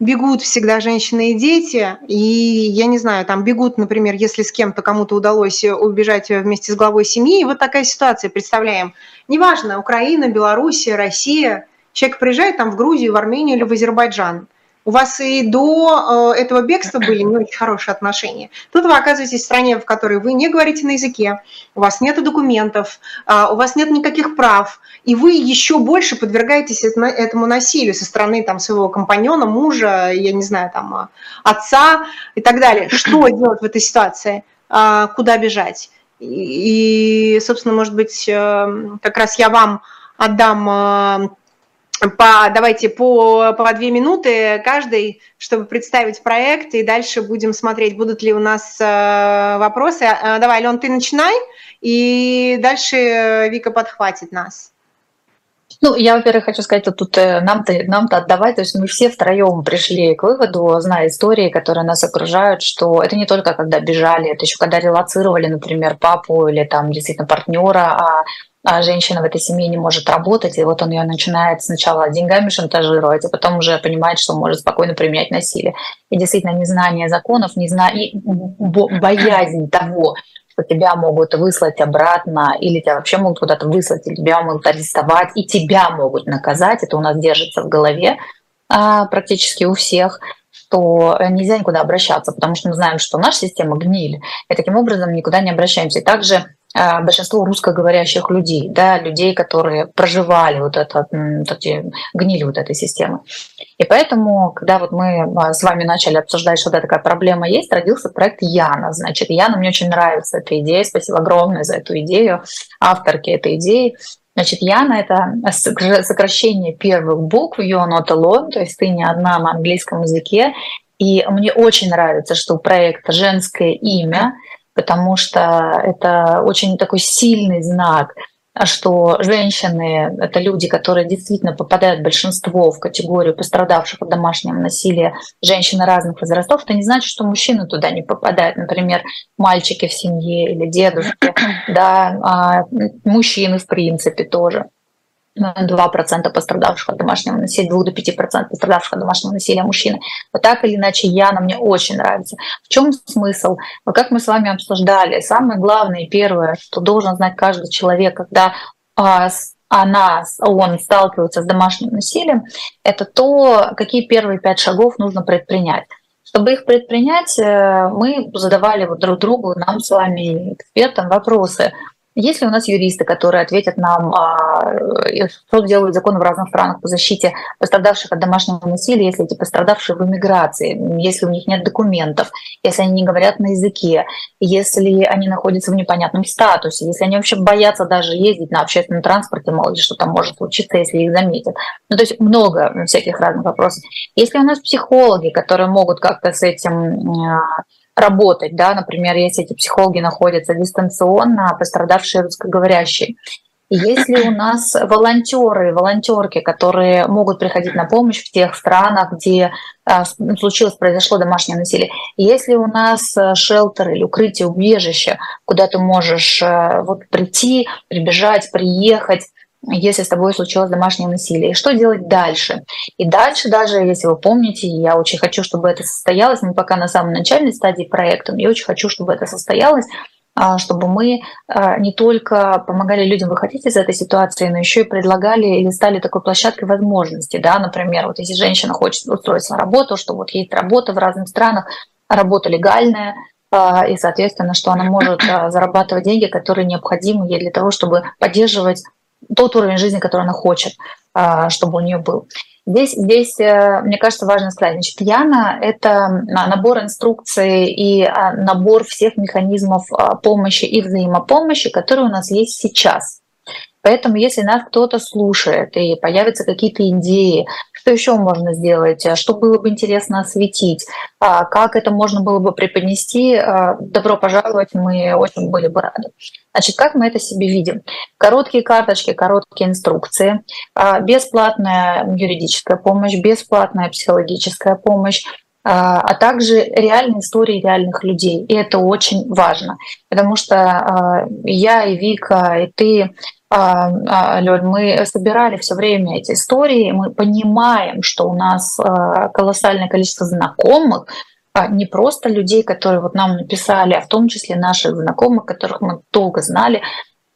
бегут всегда женщины и дети, и я не знаю, там бегут, например, если с кем-то кому-то удалось убежать вместе с главой семьи, и вот такая ситуация, представляем. Неважно, Украина, Белоруссия, Россия, Человек приезжает там в Грузию, в Армению или в Азербайджан. У вас и до э, этого бегства были не очень хорошие отношения. Тут вы оказываетесь в стране, в которой вы не говорите на языке, у вас нет документов, э, у вас нет никаких прав, и вы еще больше подвергаетесь этому насилию со стороны там, своего компаньона, мужа, я не знаю, там, э, отца и так далее. Что делать в этой ситуации? Куда бежать? И, собственно, может быть, как раз я вам отдам по, давайте по, по две минуты каждый, чтобы представить проект, и дальше будем смотреть, будут ли у нас э, вопросы. Э, давай, Ален, ты начинай, и дальше Вика подхватит нас. Ну, я, во-первых, хочу сказать, что тут э, нам-то нам -то отдавать, то есть мы все втроем пришли к выводу, зная истории, которые нас окружают, что это не только когда бежали, это еще когда релацировали, например, папу или там действительно партнера, а женщина в этой семье не может работать, и вот он ее начинает сначала деньгами шантажировать, а потом уже понимает, что может спокойно применять насилие. И действительно незнание законов, незнание, боязнь того, что тебя могут выслать обратно, или тебя вообще могут куда-то выслать, или тебя могут арестовать, и тебя могут наказать, это у нас держится в голове а, практически у всех что нельзя никуда обращаться, потому что мы знаем, что наша система гниль, и таким образом никуда не обращаемся. И также а, большинство русскоговорящих людей, да, людей, которые проживали вот, это, вот гнили вот этой системы. И поэтому, когда вот мы а, с вами начали обсуждать, что да, такая проблема есть, родился проект Яна. Значит, Яна, мне очень нравится эта идея. Спасибо огромное за эту идею, авторке этой идеи. Значит, Яна — это сокращение первых букв «You're not alone», то есть ты не одна на английском языке. И мне очень нравится, что у проекта женское имя — потому что это очень такой сильный знак, что женщины — это люди, которые действительно попадают большинство в категорию пострадавших от домашнего насилия, женщины разных возрастов, это не значит, что мужчины туда не попадают. Например, мальчики в семье или дедушки, да, а мужчины в принципе тоже. 2% пострадавших от домашнего насилия, 2 до 5% пострадавших от домашнего насилия мужчины. Вот так или иначе, Яна мне очень нравится. В чем смысл? Как мы с вами обсуждали, самое главное и первое, что должен знать каждый человек, когда а, она, он сталкивается с домашним насилием, это то, какие первые пять шагов нужно предпринять. Чтобы их предпринять, э, мы задавали вот друг другу, нам с вами, экспертам, вопросы. Есть ли у нас юристы, которые ответят нам, а, что делают законы в разных странах по защите пострадавших от домашнего насилия, если эти пострадавшие в эмиграции, если у них нет документов, если они не говорят на языке, если они находятся в непонятном статусе, если они вообще боятся даже ездить на общественном транспорте, мало ли что там может случиться, если их заметят. Ну, то есть много всяких разных вопросов. Если у нас психологи, которые могут как-то с этим а, работать, да, например, если эти психологи находятся дистанционно, а пострадавшие русскоговорящие. И если у нас волонтеры, волонтерки, которые могут приходить на помощь в тех странах, где а, случилось, произошло домашнее насилие, если у нас э, шелтер или укрытие, убежище, куда ты можешь э, вот прийти, прибежать, приехать, если с тобой случилось домашнее насилие. И что делать дальше? И дальше, даже если вы помните, я очень хочу, чтобы это состоялось, мы пока на самой начальной стадии проекта, я очень хочу, чтобы это состоялось, а, чтобы мы а, не только помогали людям выходить из этой ситуации, но еще и предлагали или стали такой площадкой возможностей. Да? Например, вот если женщина хочет устроиться на работу, что вот есть работа в разных странах, работа легальная, а, и, соответственно, что она может зарабатывать деньги, которые необходимы ей для того, чтобы поддерживать тот уровень жизни, который она хочет, чтобы у нее был. Здесь, здесь, э, мне кажется, важно сказать, значит, Яна — это набор инструкций и а, набор всех механизмов а, помощи и взаимопомощи, которые у нас есть сейчас. Поэтому, если нас кто-то слушает и появятся какие-то идеи, что еще можно сделать, что было бы интересно осветить, а, как это можно было бы преподнести, добро пожаловать, мы очень были бы рады. Значит, как мы это себе видим? Короткие карточки, короткие инструкции, бесплатная юридическая помощь, бесплатная психологическая помощь, а также реальные истории реальных людей. И это очень важно, потому что я и Вика, и ты а, а, Лёль, мы собирали все время эти истории, мы понимаем, что у нас а, колоссальное количество знакомых, не просто людей, которые вот нам написали, а в том числе наших знакомых, которых мы долго знали,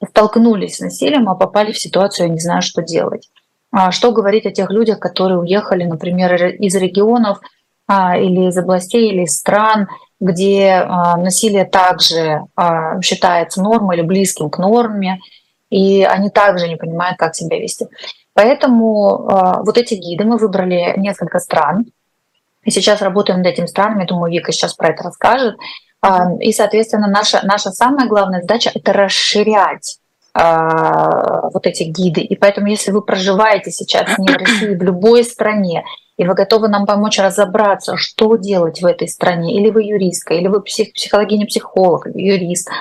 столкнулись с насилием, а попали в ситуацию, я не знаю, что делать. Что говорить о тех людях, которые уехали, например, из регионов или из областей, или из стран, где насилие также считается нормой или близким к норме, и они также не понимают, как себя вести. Поэтому э, вот эти гиды мы выбрали несколько стран, и сейчас работаем над этими странами. Думаю, Вика сейчас про это расскажет. Э, и, соответственно, наша, наша самая главная задача — это расширять э, вот эти гиды. И поэтому, если вы проживаете сейчас не в России, в любой стране, и вы готовы нам помочь разобраться, что делать в этой стране, или вы юристка, или вы псих, психологиня-психолог, юрист, а,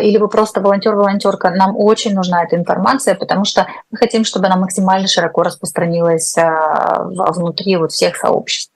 или вы просто волонтер-волонтерка, нам очень нужна эта информация, потому что мы хотим, чтобы она максимально широко распространилась а, внутри вот всех сообществ.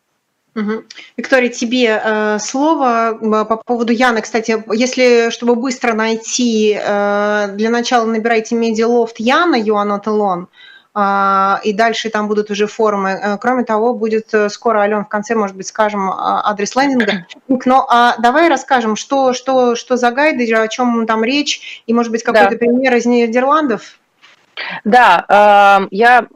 Угу. Виктория, тебе э, слово по поводу Яны. Кстати, если, чтобы быстро найти, э, для начала набирайте медиалофт Яна, You are not alone. А, и дальше там будут уже форумы. Э, кроме того, будет э, скоро, Ален, в конце, может быть, скажем а, адрес лендинга. Но а давай расскажем, что, что, что за гайды, о чем там речь, и, может быть, какой-то да. пример из Нидерландов. Да, я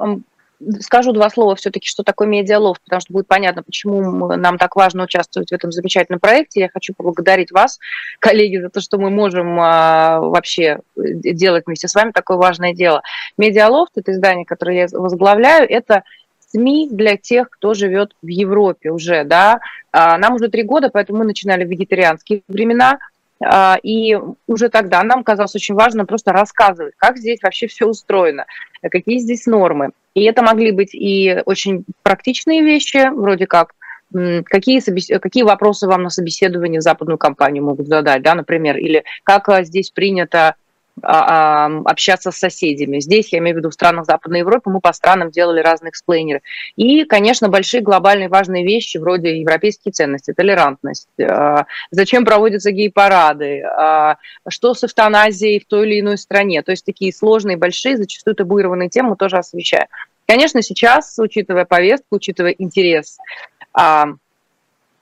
скажу два слова все-таки, что такое медиалофт, потому что будет понятно, почему нам так важно участвовать в этом замечательном проекте. Я хочу поблагодарить вас, коллеги, за то, что мы можем а, вообще делать вместе с вами такое важное дело. Медиалофт – это издание, которое я возглавляю, это СМИ для тех, кто живет в Европе уже, да. А, нам уже три года, поэтому мы начинали в вегетарианские времена, а, и уже тогда нам казалось очень важно просто рассказывать, как здесь вообще все устроено, какие здесь нормы. И это могли быть и очень практичные вещи, вроде как какие, какие вопросы вам на собеседовании в западную компанию могут задать, да, например, или как а, здесь принято общаться с соседями. Здесь, я имею в виду, в странах Западной Европы, мы по странам делали разные эксплейнеры. И, конечно, большие глобальные важные вещи, вроде европейские ценности, толерантность, а, зачем проводятся гей-парады, а, что с эвтаназией в той или иной стране. То есть такие сложные, большие, зачастую табуированные темы мы тоже освещаем. Конечно, сейчас, учитывая повестку, учитывая интерес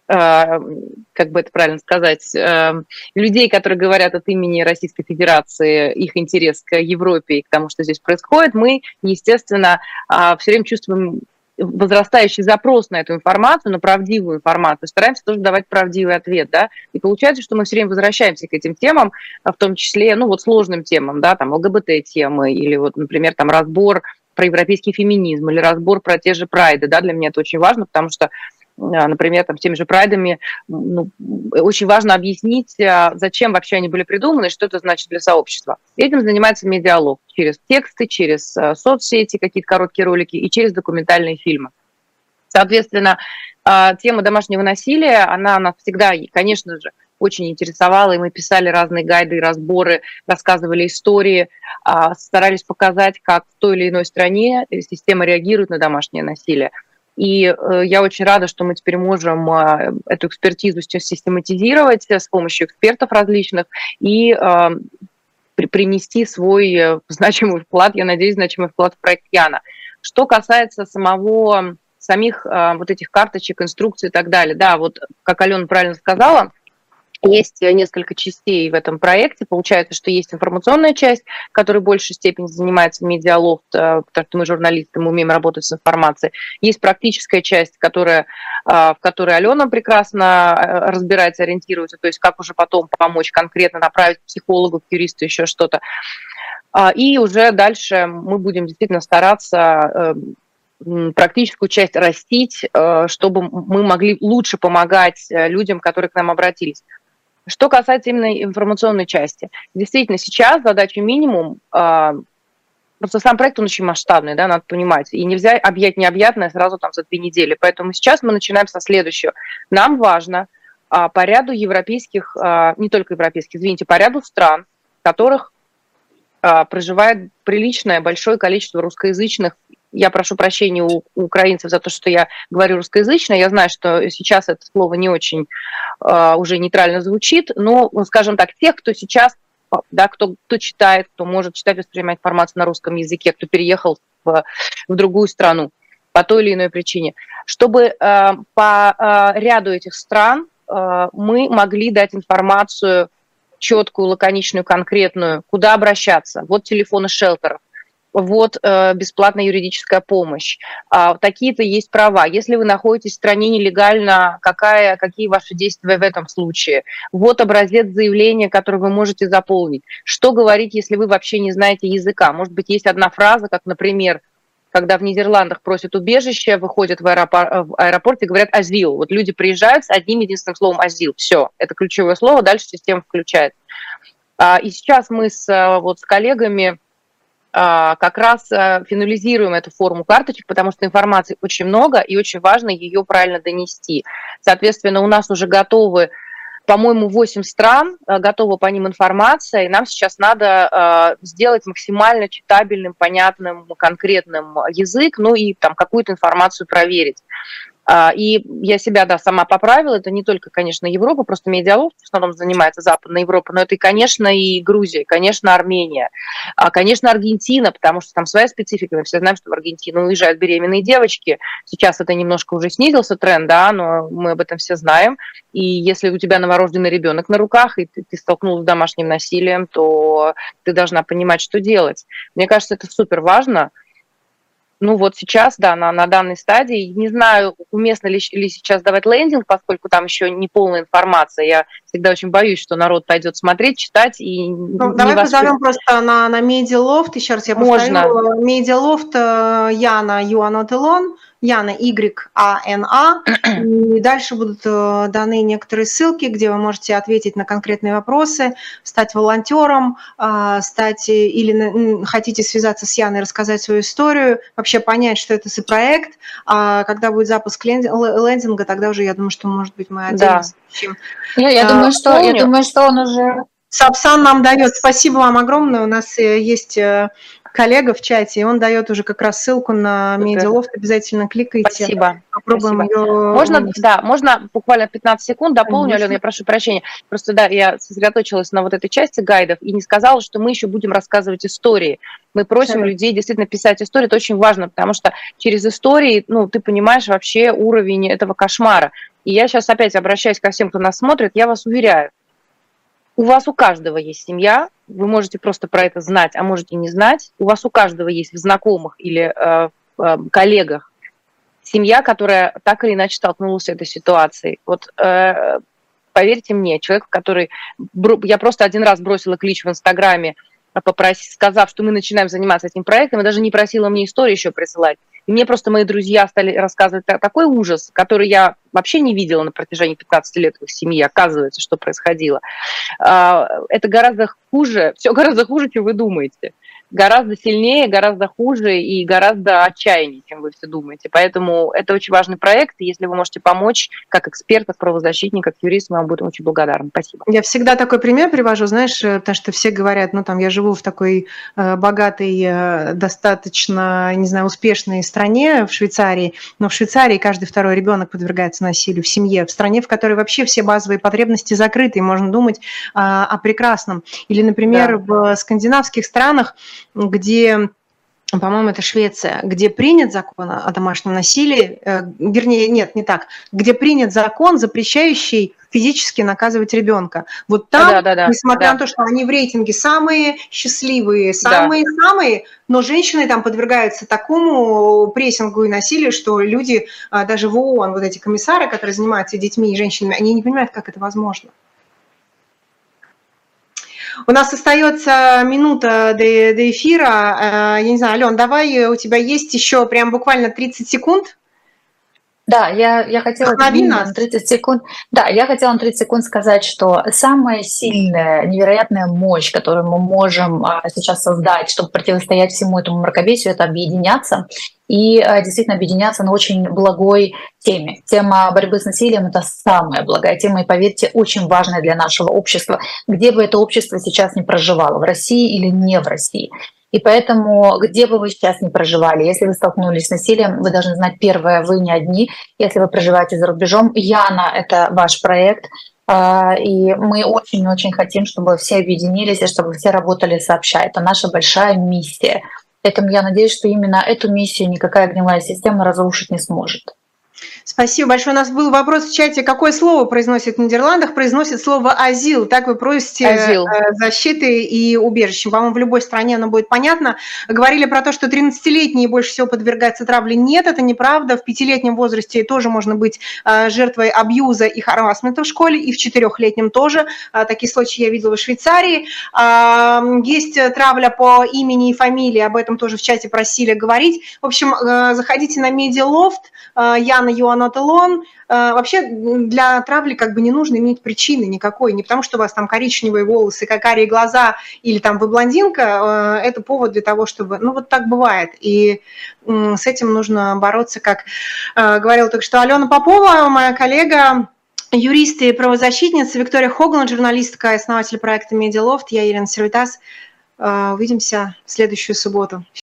как бы это правильно сказать, э, людей, которые говорят от имени Российской Федерации, их интерес к Европе и к тому, что здесь происходит, мы, естественно, а, все время чувствуем возрастающий запрос на эту информацию, на правдивую информацию, стараемся тоже давать правдивый ответ, да, и получается, что мы все время возвращаемся к этим темам, в том числе, ну, вот сложным темам, да, там, ЛГБТ-темы, или вот, например, там, разбор про европейский феминизм, или разбор про те же прайды, да, для меня это очень важно, потому что а, например, там, теми же прайдами, ну, очень важно объяснить, а, зачем вообще они были придуманы, что это значит для сообщества. Этим занимается медиалог через тексты, через соцсети, какие-то короткие ролики и через документальные фильмы. Соответственно, тема домашнего насилия, она нас всегда, конечно же, очень интересовала, и мы писали разные гайды и разборы, рассказывали истории, старались показать, как в той или иной стране система реагирует на домашнее насилие. И э, я очень рада, что мы теперь можем э, эту экспертизу систематизировать с помощью экспертов различных и э, принести свой значимый вклад, я надеюсь, значимый вклад в проект Яна. Что касается самого, самих вот этих карточек, инструкций и так далее, да, вот как Алена правильно сказала, есть несколько частей в этом проекте. Получается, что есть информационная часть, которая в большей степени занимается медиалофт, э, потому что мы журналисты, мы умеем работать с информацией. Есть практическая часть, которая, э, в которой Алена прекрасно э, разбирается, ориентируется, то есть как уже потом помочь конкретно направить психологу, юристу, еще что-то. А, и уже дальше мы будем действительно стараться практическую часть растить, чтобы мы могли лучше помогать людям, которые к нам обратились. Что касается именно информационной части, действительно сейчас задача минимум, а, просто сам проект, он очень масштабный, да, надо понимать, и нельзя объять необъятное сразу там за две недели, поэтому сейчас мы начинаем со следующего. Нам важно а, по ряду европейских, а, не только европейских, извините, по ряду стран, в которых проживает приличное большое количество русскоязычных я прошу прощения у, у украинцев за то, что я говорю русскоязычно. Я знаю, что сейчас это слово не очень э, уже нейтрально звучит, но, скажем так, тех, кто сейчас, да, кто, кто читает, кто может читать, воспринимать информацию на русском языке, кто переехал в, в другую страну по той или иной причине, чтобы э, по э, ряду этих стран э, мы могли дать информацию четкую, лаконичную, конкретную, куда обращаться. Вот телефоны шелтеров вот э, бесплатная юридическая помощь, а, такие-то есть права. Если вы находитесь в стране нелегально, какая, какие ваши действия в этом случае? Вот образец заявления, который вы можете заполнить. Что говорить, если вы вообще не знаете языка? Может быть, есть одна фраза, как, например, когда в Нидерландах просят убежище, выходят в, аэропор- в аэропорт и говорят «азил». Вот люди приезжают с одним единственным словом «азил». Все, это ключевое слово, дальше система включает. А, и сейчас мы с, э, вот, с коллегами как раз э, финализируем эту форму карточек, потому что информации очень много, и очень важно ее правильно донести. Соответственно, у нас уже готовы по-моему, 8 стран, э, готова по ним информация, и нам сейчас надо сделать максимально читабельным, понятным, конкретным язык, ну и там какую-то информацию проверить. А, и я себя, да, сама поправила. Это не только, конечно, Европа, просто медиалов в основном занимается Западная Европа, но это, и, конечно, и Грузия, конечно, Армения, а, конечно, Аргентина, потому что там своя специфика. Мы все знаем, что в Аргентину уезжают беременные девочки. Сейчас это немножко уже снизился тренд, да, но мы об этом все знаем. И если у тебя новорожденный ребенок на руках, и ты, ты столкнулась с домашним насилием, то ты должна понимать, что делать. Мне кажется, это супер важно – ну вот сейчас, да, на, на данной стадии. Не знаю, уместно ли, ли сейчас давать лендинг, поскольку там еще не полная информация. Я всегда очень боюсь, что народ пойдет смотреть, читать и ну, Давай воспри... позовем просто на, на Медиалофт, еще раз я Можно. повторю. Медиалофт э, Яна Юанотелон, Яна Y-A-N-A. И дальше будут э, даны некоторые ссылки, где вы можете ответить на конкретные вопросы, стать волонтером, э, стать или хотите связаться с Яной, рассказать свою историю, вообще понять, что это за проект. А когда будет запуск лендинга, тогда уже, я думаю, что, может быть, мы отдельно да. сообщим. Я, я, думаю, что, я думаю, что он уже Сапсан нам дает. Спасибо вам огромное. У нас есть коллега в чате, и он дает уже как раз ссылку на Медиалофт. Обязательно кликайте. Спасибо. Попробуем Спасибо. ее... Можно, да, можно буквально 15 секунд дополню. Алена, я прошу прощения. Просто, да, я сосредоточилась на вот этой части гайдов и не сказала, что мы еще будем рассказывать истории. Мы просим да. людей действительно писать истории, это очень важно, потому что через истории, ну, ты понимаешь вообще уровень этого кошмара. И я сейчас опять обращаюсь ко всем, кто нас смотрит, я вас уверяю, у вас у каждого есть семья, вы можете просто про это знать, а можете не знать. У вас у каждого есть в знакомых или э, э, коллегах семья, которая так или иначе столкнулась с этой ситуацией. Вот э, поверьте мне, человек, который... Я просто один раз бросила клич в Инстаграме, попросив, сказав, что мы начинаем заниматься этим проектом, и даже не просила мне историю еще присылать. Мне просто мои друзья стали рассказывать такой ужас, который я вообще не видела на протяжении 15 лет в их семье, оказывается, что происходило. А, это гораздо хуже, все гораздо хуже, чем вы думаете гораздо сильнее, гораздо хуже и гораздо отчаяннее, чем вы все думаете. Поэтому это очень важный проект, и если вы можете помочь как эксперт, как правозащитник, как юрист, мы вам будем очень благодарны. Спасибо. Я всегда такой пример привожу, знаешь, э, потому что все говорят, ну там я живу в такой э, богатой, э, достаточно, не знаю, успешной стране, в Швейцарии, но в Швейцарии каждый второй ребенок подвергается насилию в семье, в стране, в которой вообще все базовые потребности закрыты, и можно думать о прекрасном. Или, например, да. в скандинавских странах где по-моему, это Швеция, где принят закон о домашнем насилии, э, вернее, нет, не так, где принят закон, запрещающий физически наказывать ребенка. Вот там, да, да, да, несмотря да. на то, что они в рейтинге самые счастливые, самые-самые, да. но женщины там подвергаются такому прессингу и насилию, что люди, а, даже в ООН, вот эти комиссары, которые занимаются детьми и женщинами, они не понимают, как это возможно. У нас остается минута до, до эфира. Э, я не знаю, Ален, давай, у тебя есть еще прям буквально 30 секунд. Да, я, я хотела на 30 секунд. Да, я хотела на 30 секунд сказать, что самая сильная, невероятная мощь, которую мы можем а, сейчас создать, чтобы противостоять всему этому мракобесию, это объединяться и а, действительно объединяться на очень благой теме. Тема борьбы с насилием – это самая благая тема, и, поверьте, очень важная для нашего общества, где бы это общество сейчас не проживало, в России или не в России. И поэтому, где бы вы сейчас не проживали, если вы столкнулись с насилием, вы должны знать, первое, вы не одни. Если вы проживаете за рубежом, Яна — это ваш проект, а, и мы очень-очень хотим, чтобы все объединились и чтобы все работали сообща. Это наша большая миссия. Поэтому я надеюсь, что именно эту миссию никакая гнилая система разрушить не сможет. Спасибо большое. У нас был вопрос в чате, какое слово произносит в Нидерландах? Произносит слово «азил». Так вы просите азил. Э, защиты и убежища. По-моему, в любой стране оно будет понятно. Говорили про то, что 13-летние больше всего подвергаются травле. Нет, это неправда. В пятилетнем возрасте тоже можно быть э, жертвой абьюза и харасмента в школе, и в четырехлетнем тоже. Э, такие случаи я видела в Швейцарии. Есть травля по имени и фамилии, об этом тоже в чате просили говорить. В общем, заходите на Медиалофт, Яна Юан not alone. Вообще для травли как бы не нужно иметь причины никакой, не потому что у вас там коричневые волосы, карие глаза или там вы блондинка, э, это повод для того, чтобы, ну вот так бывает, и с этим нужно бороться, как э, говорила только что Алена Попова, моя коллега, юрист и правозащитница, Виктория Хогланд, журналистка и основатель проекта Медиалофт, я Елена Сервитас. Э, увидимся в следующую субботу.